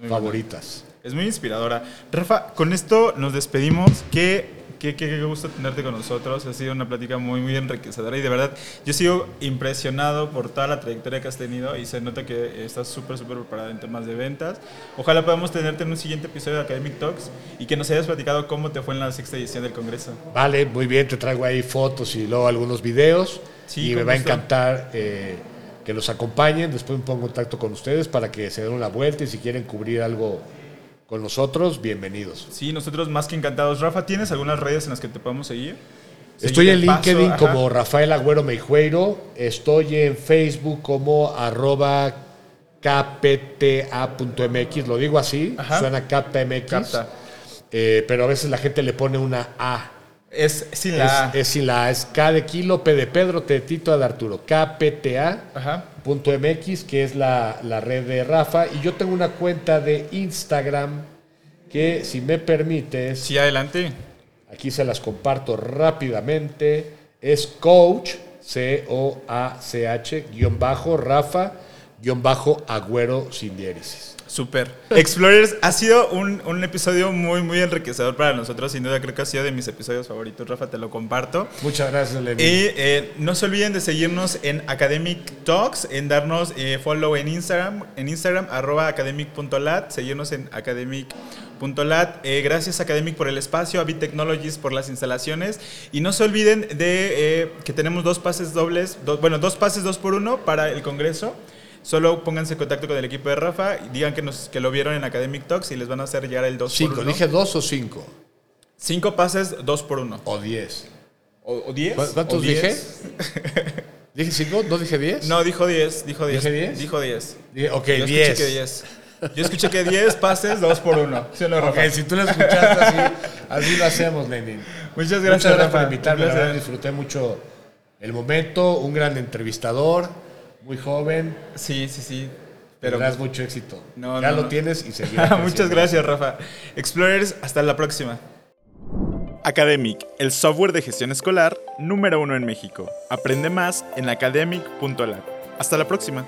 favoritas. Es muy inspiradora. Rafa, con esto nos despedimos. Qué, qué, qué, qué gusto tenerte con nosotros. Ha sido una plática muy, muy enriquecedora y de verdad yo sigo impresionado por toda la trayectoria que has tenido y se nota que estás súper, súper preparada en temas de ventas. Ojalá podamos tenerte en un siguiente episodio de Academic Talks y que nos hayas platicado cómo te fue en la sexta edición del Congreso. Vale, muy bien, te traigo ahí fotos y luego algunos videos Sí, y me va a encantar eh, que los acompañen. Después me pongo en contacto con ustedes para que se den una vuelta y si quieren cubrir algo con nosotros, bienvenidos. Sí, nosotros más que encantados. Rafa, ¿tienes algunas redes en las que te podemos seguir? Estoy en paso, LinkedIn como Rafael Agüero Meijueiro. Estoy en Facebook como arroba kpta.mx. Lo digo así, Ajá. suena KPMX. Eh, pero a veces la gente le pone una A. Es sin la A. Es, es sin la A. Es K de kilo, P de Pedro, T de Tito, A de Arturo. kpta.mx, que es la, la red de Rafa. Y yo tengo una cuenta de Instagram que, si me permites, Sí, adelante. Aquí se las comparto rápidamente. Es coach, C-O-A-C-H, guion bajo, Rafa, guion bajo, Agüero sin diéresis. Super. Explorers ha sido un, un, episodio muy, muy enriquecedor para nosotros. Sin duda, creo que ha sido de mis episodios favoritos. Rafa, te lo comparto. Muchas gracias, Levi. Y eh, no se olviden de seguirnos en Academic Talks, en darnos eh, follow en Instagram, en Instagram, arroba academic.lat, seguirnos en academic.lat. Eh, gracias, Academic, por el espacio, a Technologies por las instalaciones. Y no se olviden de que tenemos dos pases dobles, bueno, dos pases dos por uno para el Congreso. Solo pónganse en contacto con el equipo de Rafa y digan que, nos, que lo vieron en Academic Talks y les van a hacer llegar el 2 cinco. por 1. ¿Dije 2 o 5? 5 pases, 2 por 1. O 10. ¿O 10? ¿Cuántos dije? ¿Dije 5? ¿No dije 10? No, dijo 10. Dijo 10. ¿Dije 10? Dijo 10. Ok, Yo 10. escuché que 10. Yo escuché que 10 pases, 2 por 1. ¿Sí o no? Ok, si tú lo escuchaste así, así lo hacemos, Lenin. Muchas gracias, Muchas gracias Rafa. por invitarme. Verdad, disfruté mucho el momento. Un gran entrevistador, muy joven. Sí, sí, sí. Pero tendrás mucho éxito. No, ya no, lo no. tienes y seguirá Muchas gracias, Rafa. Explorers, hasta la próxima. Academic, el software de gestión escolar número uno en México. Aprende más en academic.lat. Hasta la próxima.